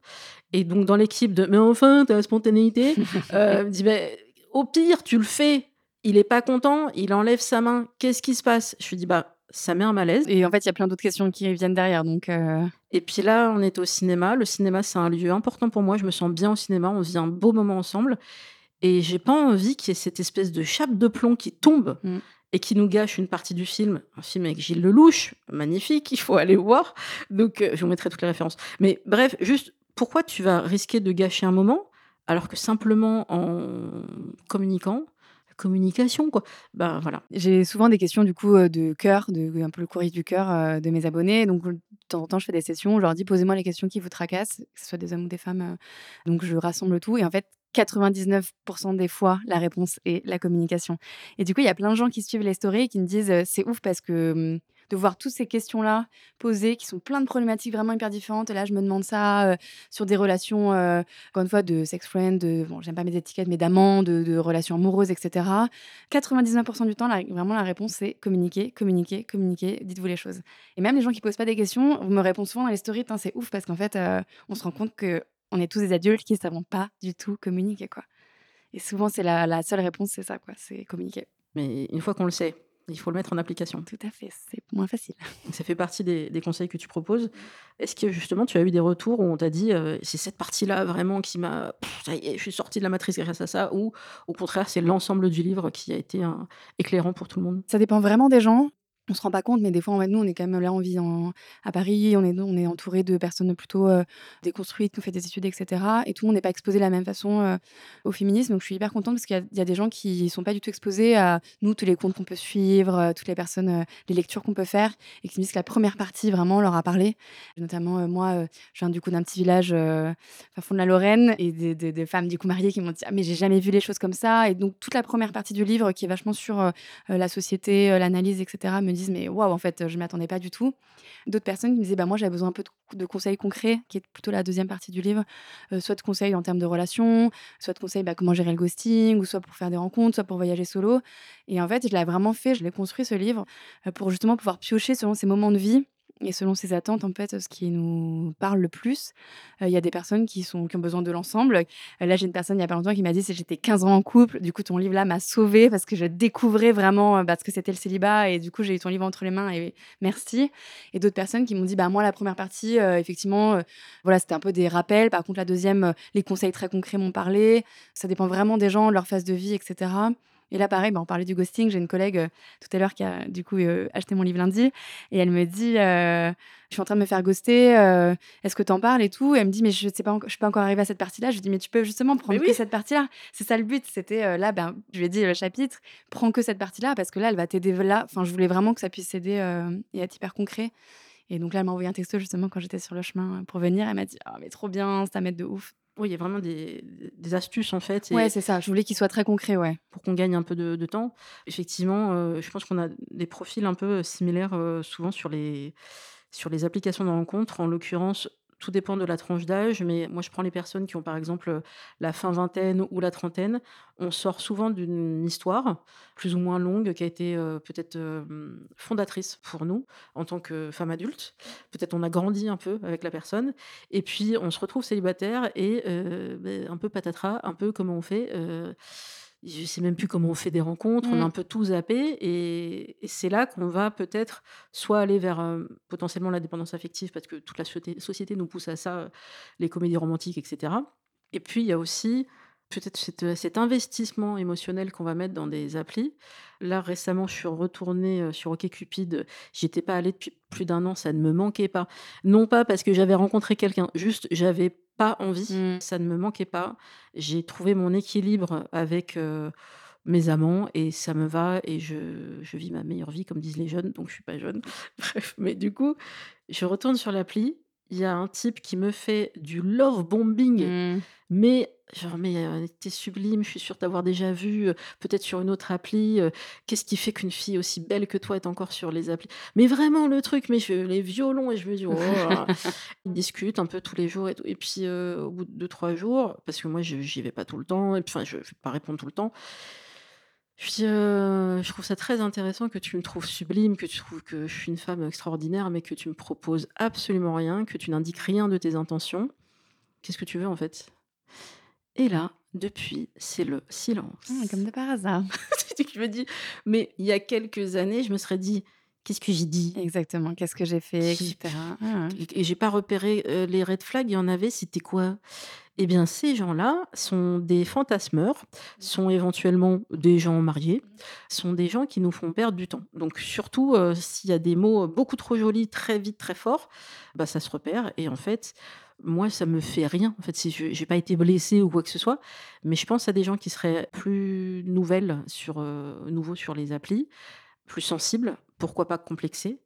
Et donc dans l'équipe de mais enfin t'as la spontanéité, euh, dit ben, au pire tu le fais. Il est pas content, il enlève sa main. Qu'est-ce qui se passe? Je lui dis bah ça met un malaise. Et en fait, il y a plein d'autres questions qui viennent derrière. Donc, euh. Et puis là, on est au cinéma. Le cinéma, c'est un lieu important pour moi. Je me sens bien au cinéma. On vit un beau moment ensemble. Et j'ai pas envie qu'il y ait cette espèce de chape de plomb qui tombe. Mm et qui nous gâche une partie du film, un film avec Gilles Lelouch, magnifique, il faut aller voir. Donc, euh, je vous mettrai toutes les références. Mais bref, juste, pourquoi tu vas risquer de gâcher un moment alors que simplement en communiquant, communication, quoi? Ben voilà. J'ai souvent des questions du coup de cœur, un peu le courrier du cœur de mes abonnés. Donc de temps en temps, je fais des sessions, je leur dis posez-moi les questions qui vous tracassent, que ce soit des hommes ou des femmes. donc je rassemble tout et en fait 99% des fois, la réponse est la communication. Et du coup, il y a plein de gens qui suivent les stories et qui me disent c'est ouf parce que de voir toutes ces questions-là posées, qui sont plein de problématiques vraiment hyper différentes. Et là, je me demande ça sur des relations, encore une fois, de sex friend, de, bon, j'aime pas mes étiquettes, mais d'amants, de, relations amoureuses, etc. 99% du temps, vraiment, la réponse, c'est communiquer, communiquer, communiquer, dites-vous les choses. Et même les gens qui posent pas des questions, vous me répondent souvent dans les stories, c'est ouf parce qu'en fait, on se rend compte que on est tous des adultes qui ne savons pas du tout communiquer, quoi. Et souvent, c'est la, la seule réponse, c'est ça, quoi, c'est communiquer. Mais une fois qu'on le sait, il faut le mettre en application. Tout à fait, c'est moins facile. Ça fait partie des, conseils que tu proposes. Est-ce que justement tu as eu des retours où on t'a dit euh, c'est cette partie-là vraiment qui m'a. Je suis sortie de la matrice grâce à ça ou au contraire c'est l'ensemble du livre qui a été éclairant pour tout le monde? Ça dépend vraiment des gens on se rend pas compte, mais des fois, en nous, on est quand même là, on vit à Paris, on est, on est entouré de personnes plutôt déconstruites, qui ont fait des études, etc. Et tout le monde n'est pas exposé de la même façon au féminisme. Donc, je suis hyper contente parce qu'il y, a des gens qui sont pas du tout exposés à nous, tous les comptes qu'on peut suivre, toutes les personnes, les lectures qu'on peut faire, et qui me disent que la première partie, vraiment, leur a parlé. Notamment, moi, je viens du coup d'un petit village à fond de la Lorraine, et des, femmes du coup mariées qui m'ont dit ah, mais j'ai jamais vu les choses comme ça. Et donc, toute la première partie du livre, qui est vachement sur la société, l'analyse, etc., me disent mais waouh, en fait, je m'attendais pas du tout. D'autres personnes qui me disaient bah moi j'avais besoin un peu de, conseils concrets, qui est plutôt la deuxième partie du livre, euh, soit de conseils en termes de relations, soit de conseils bah, comment gérer le ghosting, ou soit pour faire des rencontres, soit pour voyager solo. Et en fait, je l'ai vraiment fait, je l'ai construit ce livre euh, pour justement pouvoir piocher selon ces moments de vie et selon ses attentes, en fait, ce qui nous parle le plus, il y a des personnes qui, ont besoin de l'ensemble. là, j'ai une personne il n'y a pas longtemps qui m'a dit j'étais 15 ans en couple, du coup, ton livre là m'a sauvée parce que je découvrais vraiment bah, ce que c'était le célibat et du coup, j'ai eu ton livre entre les mains et merci. Et d'autres personnes qui m'ont dit bah, moi, la première partie, effectivement, voilà, c'était un peu des rappels. Par contre, la deuxième, les conseils très concrets m'ont parlé. Ça dépend vraiment des gens, de leur phase de vie, etc. Et là, pareil, bah, on parlait du ghosting. J'ai une collègue euh, tout à l'heure qui a du coup euh, acheté mon livre lundi et elle me dit euh, Je suis en train de me faire ghoster, est-ce que tu en parles et tout? Et Elle me dit Mais je ne sais pas, je suis pas encore arrivée à cette partie-là. Je lui dis Mais tu peux justement prendre que cette partie-là. C'est ça le but. C'était là, ben, je lui ai dit le chapitre Prends que cette partie-là parce que là, elle va t'aider là. Enfin, je voulais vraiment que ça puisse aider et être hyper concret. Et donc là, elle m'a envoyé un texto justement quand j'étais sur le chemin pour venir. Elle m'a dit oh, mais trop bien, ça m'aide de ouf. Oui, il y a vraiment des, astuces en fait. Ouais, c'est ça. Je voulais qu'il soit très concret, ouais. Pour qu'on gagne un peu de, temps. Effectivement, euh, je pense qu'on a des profils un peu similaires euh, souvent sur les, sur les applications de rencontre. En l'occurrence, tout dépend de la tranche d'âge, mais moi je prends les personnes qui ont par exemple la fin vingtaine ou la trentaine. On sort souvent d'une histoire plus ou moins longue qui a été peut-être fondatrice pour nous en tant que femme adulte. Peut-être on a grandi un peu avec la personne et puis on se retrouve célibataire et ben, un peu patatras, un peu comment on fait je sais même plus comment on fait des rencontres, on a mmh. un peu tout zappé et, c'est là qu'on va peut-être soit aller vers potentiellement la dépendance affective parce que toute la société nous pousse à ça, les comédies romantiques, etc. Et puis il y a aussi peut-être cet, investissement émotionnel qu'on va mettre dans des applis. Là récemment, je suis retournée sur OkCupid. J'y étais pas allée depuis plus d'un an, ça ne me manquait pas. Non pas parce que j'avais rencontré quelqu'un, juste j'avais pas envie, mmh. ça ne me manquait pas. J'ai trouvé mon équilibre avec mes amants et ça me va et je, vis ma meilleure vie comme disent les jeunes, donc je suis pas jeune. Bref, mais du coup, je retourne sur l'appli il y a un type qui me fait du love bombing, mmh. mais genre, mais euh, t'es sublime, je suis sûre t'avoir déjà vu, euh, peut-être sur une autre appli. Euh, qu'est-ce qui fait qu'une fille aussi belle que toi est encore sur les applis? Mais vraiment, le truc, mais je, les violons, et je me dis, oh, ils discutent un peu tous les jours et tout. Et puis, au bout de deux, trois jours, parce que moi, j'y vais pas tout le temps, et puis, enfin, je vais pas répondre tout le temps. Puis, je trouve ça très intéressant que tu me trouves sublime, que tu trouves que je suis une femme extraordinaire, mais que tu me proposes absolument rien, que tu n'indiques rien de tes intentions. Qu'est-ce que tu veux en fait? Et là, depuis, c'est le silence. Ah, comme de par hasard. je me dis, mais il y a quelques années, je me serais dit, qu'est-ce que j'ai dit? Exactement, qu'est-ce que j'ai fait, etc. Ah. Et j'ai pas repéré les red flags, il y en avait, c'était quoi? Eh bien, ces gens-là sont des fantasmeurs, sont éventuellement des gens mariés, sont des gens qui nous font perdre du temps. Donc, surtout, s'il y a des mots beaucoup trop jolis, très vite, très forts, bah, ça se repère. Et en fait, moi, ça me fait rien. En fait, si je n'ai pas été blessée ou quoi que ce soit, mais je pense à des gens qui seraient plus nouvelles sur, nouveaux sur les applis, plus sensibles, pourquoi pas complexés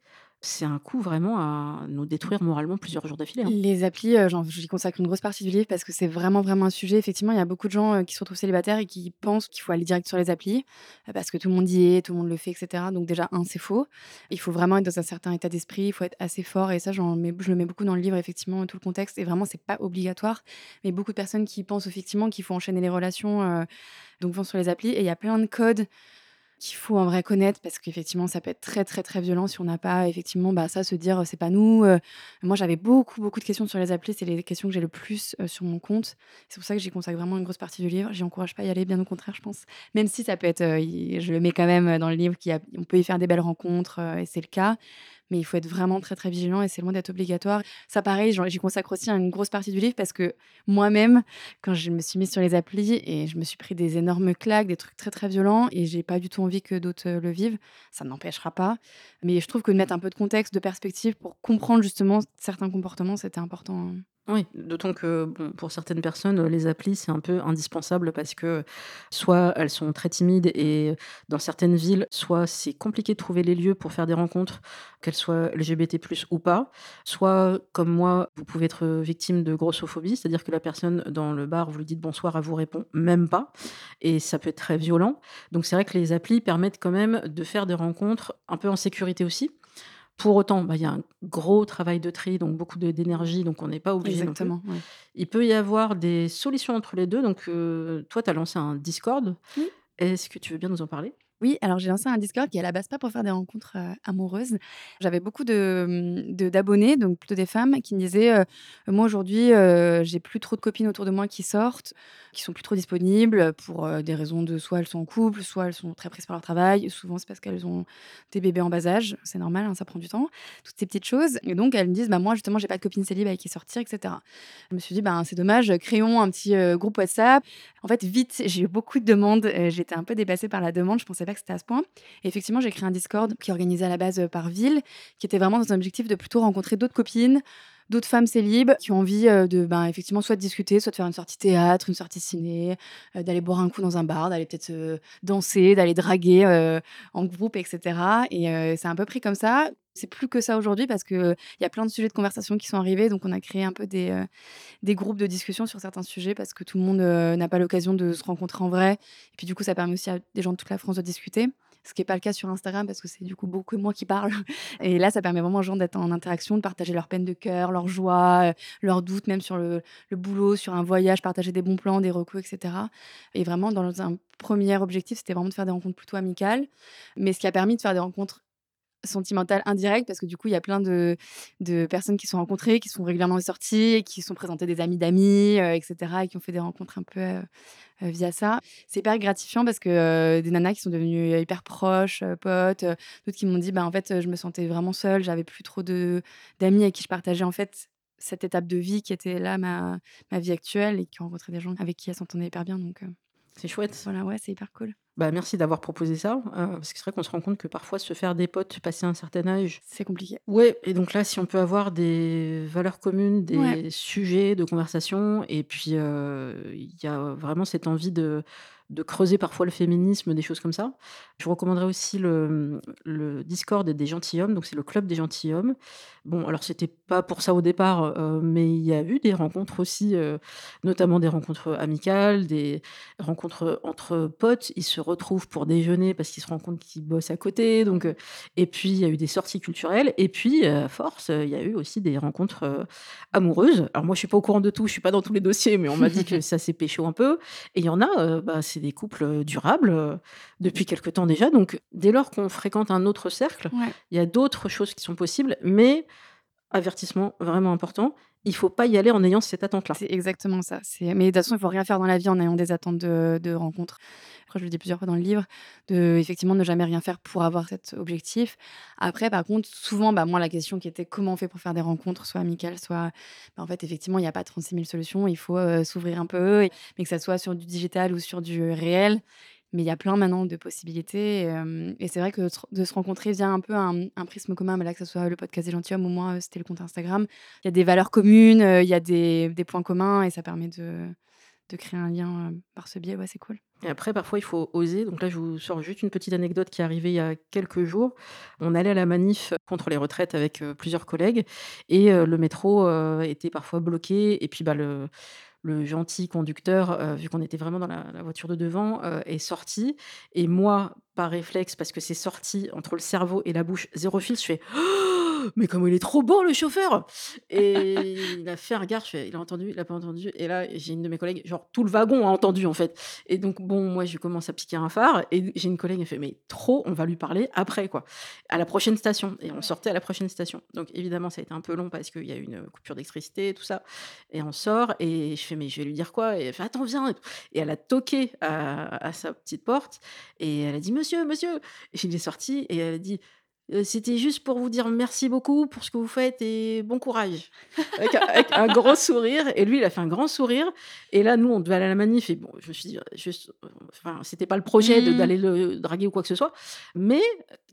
c'est un coup vraiment à nous détruire moralement plusieurs jours d'affilée. Hein. Les applis, euh, j'y consacre une grosse partie du livre parce que c'est vraiment, vraiment un sujet. Effectivement, il y a beaucoup de gens euh, qui se retrouvent célibataires et qui pensent qu'il faut aller direct sur les applis euh, parce que tout le monde y est, tout le monde le fait, etc. Donc déjà, un, c'est faux. Il faut vraiment être dans un certain état d'esprit, il faut être assez fort et ça, mets, je le mets beaucoup dans le livre, effectivement, tout le contexte. Et vraiment, c'est pas obligatoire. Mais beaucoup de personnes qui pensent effectivement qu'il faut enchaîner les relations, donc vont sur les applis et il y a plein de codes qu'il faut en vrai connaître parce qu'effectivement ça peut être très très très violent si on n'a pas effectivement bah, ça se dire c'est pas nous. moi j'avais beaucoup beaucoup de questions sur les applis, c'est les questions que j'ai le plus sur mon compte. C'est pour ça que j'y consacre vraiment une grosse partie du livre. J'y encourage pas à y aller, bien au contraire je pense. Même si ça peut être, je le mets quand même dans le livre qu'on peut y faire des belles rencontres et c'est le cas mais il faut être vraiment très très vigilant et c'est loin d'être obligatoire. Ça pareil, j'y consacre aussi une grosse partie du livre parce que moi-même, quand je me suis mise sur les applis et je me suis pris des énormes claques, des trucs très très violents et j'ai pas du tout envie que d'autres le vivent, ça n'empêchera pas. Mais je trouve que de mettre un peu de contexte, de perspective pour comprendre justement certains comportements, c'était important. Oui, d'autant que pour certaines personnes, les applis, c'est un peu indispensable parce que soit elles sont très timides et dans certaines villes, soit c'est compliqué de trouver les lieux pour faire des rencontres, qu'elles soient LGBT+ ou pas. Soit, comme moi, vous pouvez être victime de grossophobie, c'est-à-dire que la personne dans le bar, vous lui dites bonsoir, elle vous répond même pas et ça peut être très violent. Donc c'est vrai que les applis permettent quand même de faire des rencontres un peu en sécurité aussi. Pour autant, bah, il y a un gros travail de tri, donc beaucoup d'énergie, donc on n'est pas obligé. Exactement. Il peut y avoir des solutions entre les deux. Donc, toi, tu as lancé un Discord. Est-ce que tu veux bien nous en parler? Oui, alors j'ai lancé un Discord qui est à la base pas pour faire des rencontres amoureuses. J'avais beaucoup de, d'abonnés, donc plutôt des femmes, qui me disaient Moi aujourd'hui, j'ai plus trop de copines autour de moi qui sortent, qui sont plus trop disponibles pour des raisons de soit elles sont en couple, soit elles sont très prises par leur travail. Souvent, c'est parce qu'elles ont des bébés en bas âge. C'est normal, hein, ça prend du temps. Toutes ces petites choses. Et donc, elles me disent bah, Moi, justement, j'ai pas de copine célib avec qui sortir, etc. Je me suis dit bah, C'est dommage, créons un petit groupe WhatsApp. En fait, vite, j'ai eu beaucoup de demandes. J'étais un peu dépassée par la demande. Je pensais pas c'était à ce point. Et effectivement, j'ai créé un Discord qui organisé à la base par ville, qui était vraiment dans un objectif de plutôt rencontrer d'autres copines, d'autres femmes célibes qui ont envie de, ben, effectivement, soit discuter, soit de faire une sortie théâtre, une sortie ciné, d'aller boire un coup dans un bar, d'aller peut-être danser, d'aller draguer en groupe, etc. Et c'est un peu pris comme ça. C'est plus que ça aujourd'hui parce qu'il y a plein de sujets de conversation qui sont arrivés. Donc, on a créé un peu des, des groupes de discussion sur certains sujets parce que tout le monde n'a pas l'occasion de se rencontrer en vrai. Et puis, du coup, ça permet aussi à des gens de toute la France de discuter ce qui n'est pas le cas sur Instagram parce que c'est du coup beaucoup moi qui parle. Et là, ça permet vraiment aux gens d'être en interaction, de partager leur peine de cœur, leur joie, euh, leurs doutes, même sur le, boulot, sur un voyage, partager des bons plans, des recours, etc. Et vraiment, dans un premier objectif, c'était vraiment de faire des rencontres plutôt amicales. Mais ce qui a permis de faire des rencontres sentimentales indirectes parce que du coup il y a plein de, de personnes qui sont rencontrées qui sont régulièrement sorties qui sont présentées des amis d'amis euh, etc et qui ont fait des rencontres un peu euh, euh, via ça. C'est hyper gratifiant parce que euh, des nanas qui sont devenues hyper proches, potes, d'autres qui m'ont dit bah en fait je me sentais vraiment seule, j'avais plus trop de d'amis avec qui je partageais en fait cette étape de vie qui était là ma, ma vie actuelle et qui ont rencontré des gens avec qui elles s'entendaient hyper bien donc c'est chouette. Voilà, ouais, c'est hyper cool. Bah, merci d'avoir proposé ça, parce que c'est vrai qu'on se rend compte que parfois se faire des potes passer un certain âge, c'est compliqué. Ouais, et donc là, si on peut avoir des valeurs communes, des sujets de conversation, et puis il y a vraiment cette envie de de creuser parfois le féminisme, des choses comme ça. Je recommanderais aussi le, le Discord des gentilshommes, donc c'est le club des gentilshommes. Bon, alors c'était pas pour ça au départ, euh, mais il y a eu des rencontres aussi, euh, notamment des rencontres amicales, des rencontres entre potes. Ils se retrouvent pour déjeuner parce qu'ils se rendent compte qu'ils bossent à côté. Donc, euh, et puis il y a eu des sorties culturelles. Et puis, à force, il y a eu aussi des rencontres amoureuses. Alors moi, je suis pas au courant de tout, je suis pas dans tous les dossiers, mais on m'a dit que ça s'est pécho un peu. Et il y en a, bah, c'est des couples durables depuis quelque temps déjà. Donc, dès lors qu'on fréquente un autre cercle, il y a d'autres choses qui sont possibles, mais avertissement vraiment important, il faut pas y aller en ayant cette attente-là. C'est exactement ça. Mais de toute façon, il faut rien faire dans la vie en ayant des attentes de, de rencontre. Après, je le dis plusieurs fois dans le livre, de effectivement ne jamais rien faire pour avoir cet objectif. Après, par contre, souvent, bah, moi, la question qui était comment on fait pour faire des rencontres, soit amicales, soit. Bah, en fait, effectivement, il n'y a pas 36 000 solutions. Il faut s'ouvrir un peu, mais que ça soit sur du digital ou sur du réel Mais il y a plein maintenant de possibilités. Et, c'est vrai que de se rencontrer via un peu un, prisme commun, mais là, que ce soit le podcast gentilshommes ou moi, c'était le compte Instagram, il y a des valeurs communes, il y a des, points communs et ça permet de, de créer un lien par ce biais. C'est cool. Et après, parfois, il faut oser. Donc là, je vous sors juste une petite anecdote qui est arrivée il y a quelques jours. On allait à la manif contre les retraites avec plusieurs collègues et le métro était parfois bloqué. Et puis, bah, le, le gentil conducteur, vu qu'on était vraiment dans la, voiture de devant, est sorti. Et moi, par réflexe, parce que c'est sorti entre le cerveau et la bouche, zéro fil, je fais mais comme il est trop beau le chauffeur Et il a fait un regard, il a entendu, il a pas entendu. Et là, j'ai une de mes collègues, genre tout le wagon a entendu en fait. Et donc bon, moi je commence à piquer un phare et j'ai une collègue qui fait mais trop, on va lui parler après quoi, à la prochaine station. Et on sortait à la prochaine station. Donc évidemment ça a été un peu long parce qu'il y a une coupure d'électricité, tout ça. Et on sort et je fais mais je vais lui dire quoi? Et elle fait attends viens. Et elle a toqué à, sa petite porte et elle a dit monsieur monsieur. Et il est sorti et elle a dit c'était juste pour vous dire merci beaucoup pour ce que vous faites et bon courage. Avec, un gros sourire. Et lui, il a fait un grand sourire. Et là, nous, on devait aller à la manif. Et bon, je me suis dit, juste, enfin, c'était pas le projet mmh. d'aller le draguer ou quoi que ce soit. Mais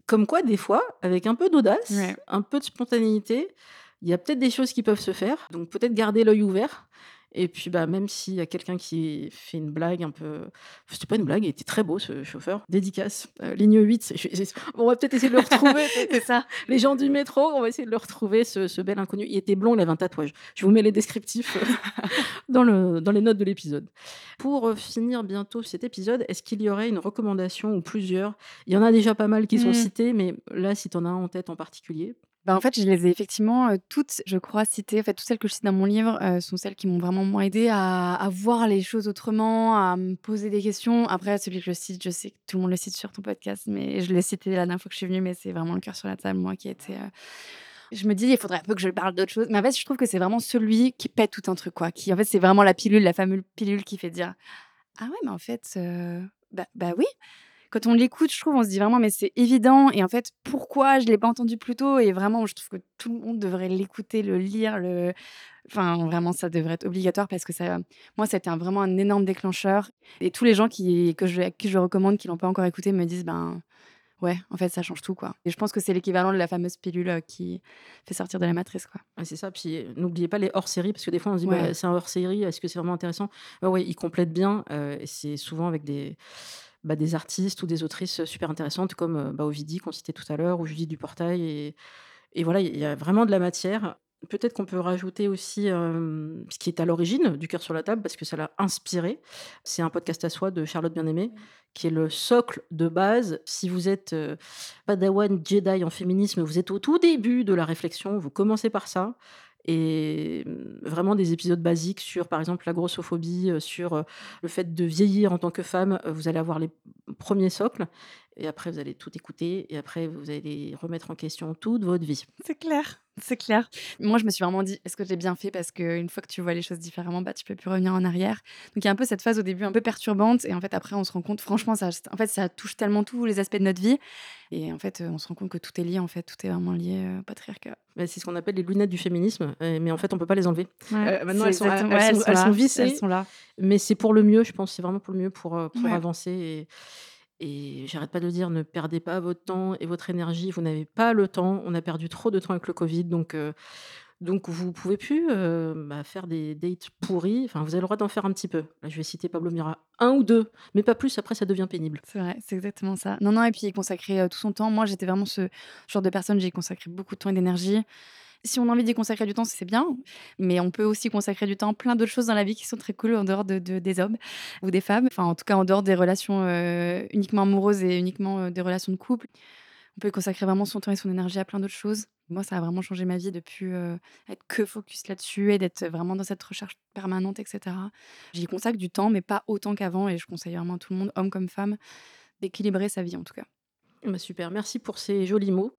comme quoi, des fois, avec un peu d'audace, un peu de spontanéité, il y a peut-être des choses qui peuvent se faire. Donc peut-être garder l'œil ouvert. Et puis, bah, même s'il y a quelqu'un qui fait une blague un peu. C'était pas une blague, il était très beau ce chauffeur. Dédicace. Euh, ligne 8. On va peut-être essayer de le retrouver. c'est ça. Les gens du métro, on va essayer de le retrouver, ce, bel inconnu. Il était blond, il avait un tatouage. Je vous mets les descriptifs euh, dans, le, dans les notes de l'épisode. Pour euh, finir bientôt cet épisode, est-ce qu'il y aurait une recommandation ou plusieurs? Il y en a déjà pas mal qui sont mmh. cités, mais là, si tu en as un en tête en particulier. Bah, en fait, je les ai effectivement toutes, je crois, citées. En fait, toutes celles que je cite dans mon livre sont celles qui m'ont vraiment moins aidé à, voir les choses autrement, à me poser des questions. Après, celui que je cite, je sais que tout le monde le cite sur ton podcast, mais je l'ai cité la dernière fois que je suis venue, mais c'est vraiment le cœur sur la table, moi, qui a été. Je me dis, il faudrait un peu que je parle d'autre chose. Mais en fait, je trouve que c'est vraiment celui qui pète tout un truc, quoi. Qui, en fait, c'est vraiment la pilule, la fameuse pilule qui fait dire Ah ouais, mais en fait, bah, bah oui quand on l'écoute, je trouve, on se dit vraiment, mais c'est évident. Et en fait, pourquoi je ne l'ai pas entendu plus tôt? Et vraiment, je trouve que tout le monde devrait l'écouter, le lire. Le... Enfin, vraiment, ça devrait être obligatoire parce que ça, moi, c'était un, vraiment un énorme déclencheur. Et tous les gens qui, que je, qui je recommande, qui l'ont pas encore écouté, me disent, ben, ouais, en fait, ça change tout, quoi. Et je pense que c'est l'équivalent de la fameuse pilule euh, qui fait sortir de la matrice, quoi. c'est ça. Puis n'oubliez pas les hors-séries, parce que des fois, on se dit, bah, c'est un hors-série, est-ce que c'est vraiment intéressant? Oui, ouais, ils complètent bien. Euh, c'est souvent avec des bah, des artistes ou des autrices super intéressantes comme bah, Ovidie qu'on citait tout à l'heure ou Judith Duportail. Et, et voilà, il y a vraiment de la matière. Peut-être qu'on peut rajouter aussi ce qui est à l'origine du cœur sur la table, parce que ça l'a inspiré. C'est un podcast à soi de Charlotte Bien-Aimée, qui est le socle de base. Si vous êtes padawan Jedi en féminisme, vous êtes au tout début de la réflexion, vous commencez par ça et mmh, vraiment des épisodes basiques sur, par exemple, la grossophobie, sur le fait de vieillir en tant que femme. Vous allez avoir les premiers socles, et après, vous allez tout écouter, et après, vous allez remettre en question toute votre vie. C'est clair, c'est clair. Moi, je me suis vraiment dit, est-ce que j'ai bien fait? Parce qu'une fois que tu vois les choses différemment, bah, tu peux plus revenir en arrière. Donc, il y a un peu cette phase au début un peu perturbante, et en fait, après, on se rend compte, franchement, ça, en fait, ça touche tellement tous les aspects de notre vie, et en fait, on se rend compte que tout est lié, en fait, tout est vraiment lié au patriarcat. Bah, c'est ce qu'on appelle les lunettes du féminisme, mais en fait, on peut pas les enlever. maintenant, elles sont, elles, vissées, elles sont là. mais c'est pour le mieux, je pense, c'est vraiment pour le mieux pour, pour avancer. Et et j'arrête pas de dire, ne perdez pas votre temps et votre énergie. Vous n'avez pas le temps. On a perdu trop de temps avec le Covid. Donc, euh, donc vous pouvez plus euh, bah, faire des dates pourries. Enfin, vous avez le droit d'en faire un petit peu. Je vais citer Pablo Mira. Un ou deux, mais pas plus. Après, ça devient pénible. C'est vrai, c'est exactement ça. Non, non, et puis consacrer euh, tout son temps. Moi, j'étais vraiment ce genre de personne. J'ai consacré beaucoup de temps et d'énergie. Si on a envie d'y consacrer du temps, c'est bien, mais on peut aussi consacrer du temps à plein d'autres choses dans la vie qui sont très cool en dehors de, des hommes ou des femmes. Enfin, en tout cas, en dehors des relations euh, uniquement amoureuses et uniquement euh, des relations de couple. On peut consacrer vraiment son temps et son énergie à plein d'autres choses. Moi, ça a vraiment changé ma vie depuis euh, être que focus là-dessus et d'être vraiment dans cette recherche permanente, etc. J'y consacre du temps, mais pas autant qu'avant. Et je conseille vraiment à tout le monde, homme comme femme, d'équilibrer sa vie en tout cas. Bah super, merci pour ces jolis mots.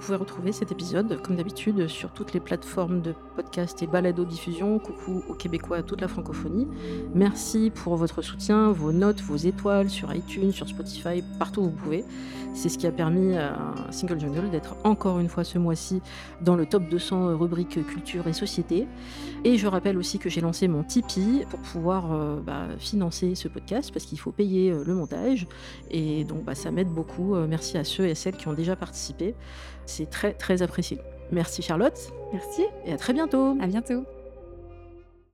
Vous pouvez retrouver cet épisode, comme d'habitude, sur toutes les plateformes de podcast et balado-diffusion. Coucou aux Québécois, à toute la francophonie. Merci pour votre soutien, vos notes, vos étoiles sur iTunes, sur Spotify, partout où vous pouvez. C'est ce qui a permis à Single Jungle d'être encore une fois ce mois-ci dans le top 200 rubrique culture et société. Et je rappelle aussi que j'ai lancé mon Tipeee pour pouvoir euh, bah, financer ce podcast parce qu'il faut payer euh, le montage. Et donc bah, ça m'aide beaucoup. Euh, merci à ceux et à celles qui ont déjà participé. C'est très très apprécié. Merci Charlotte. Merci. Et à très bientôt. À bientôt.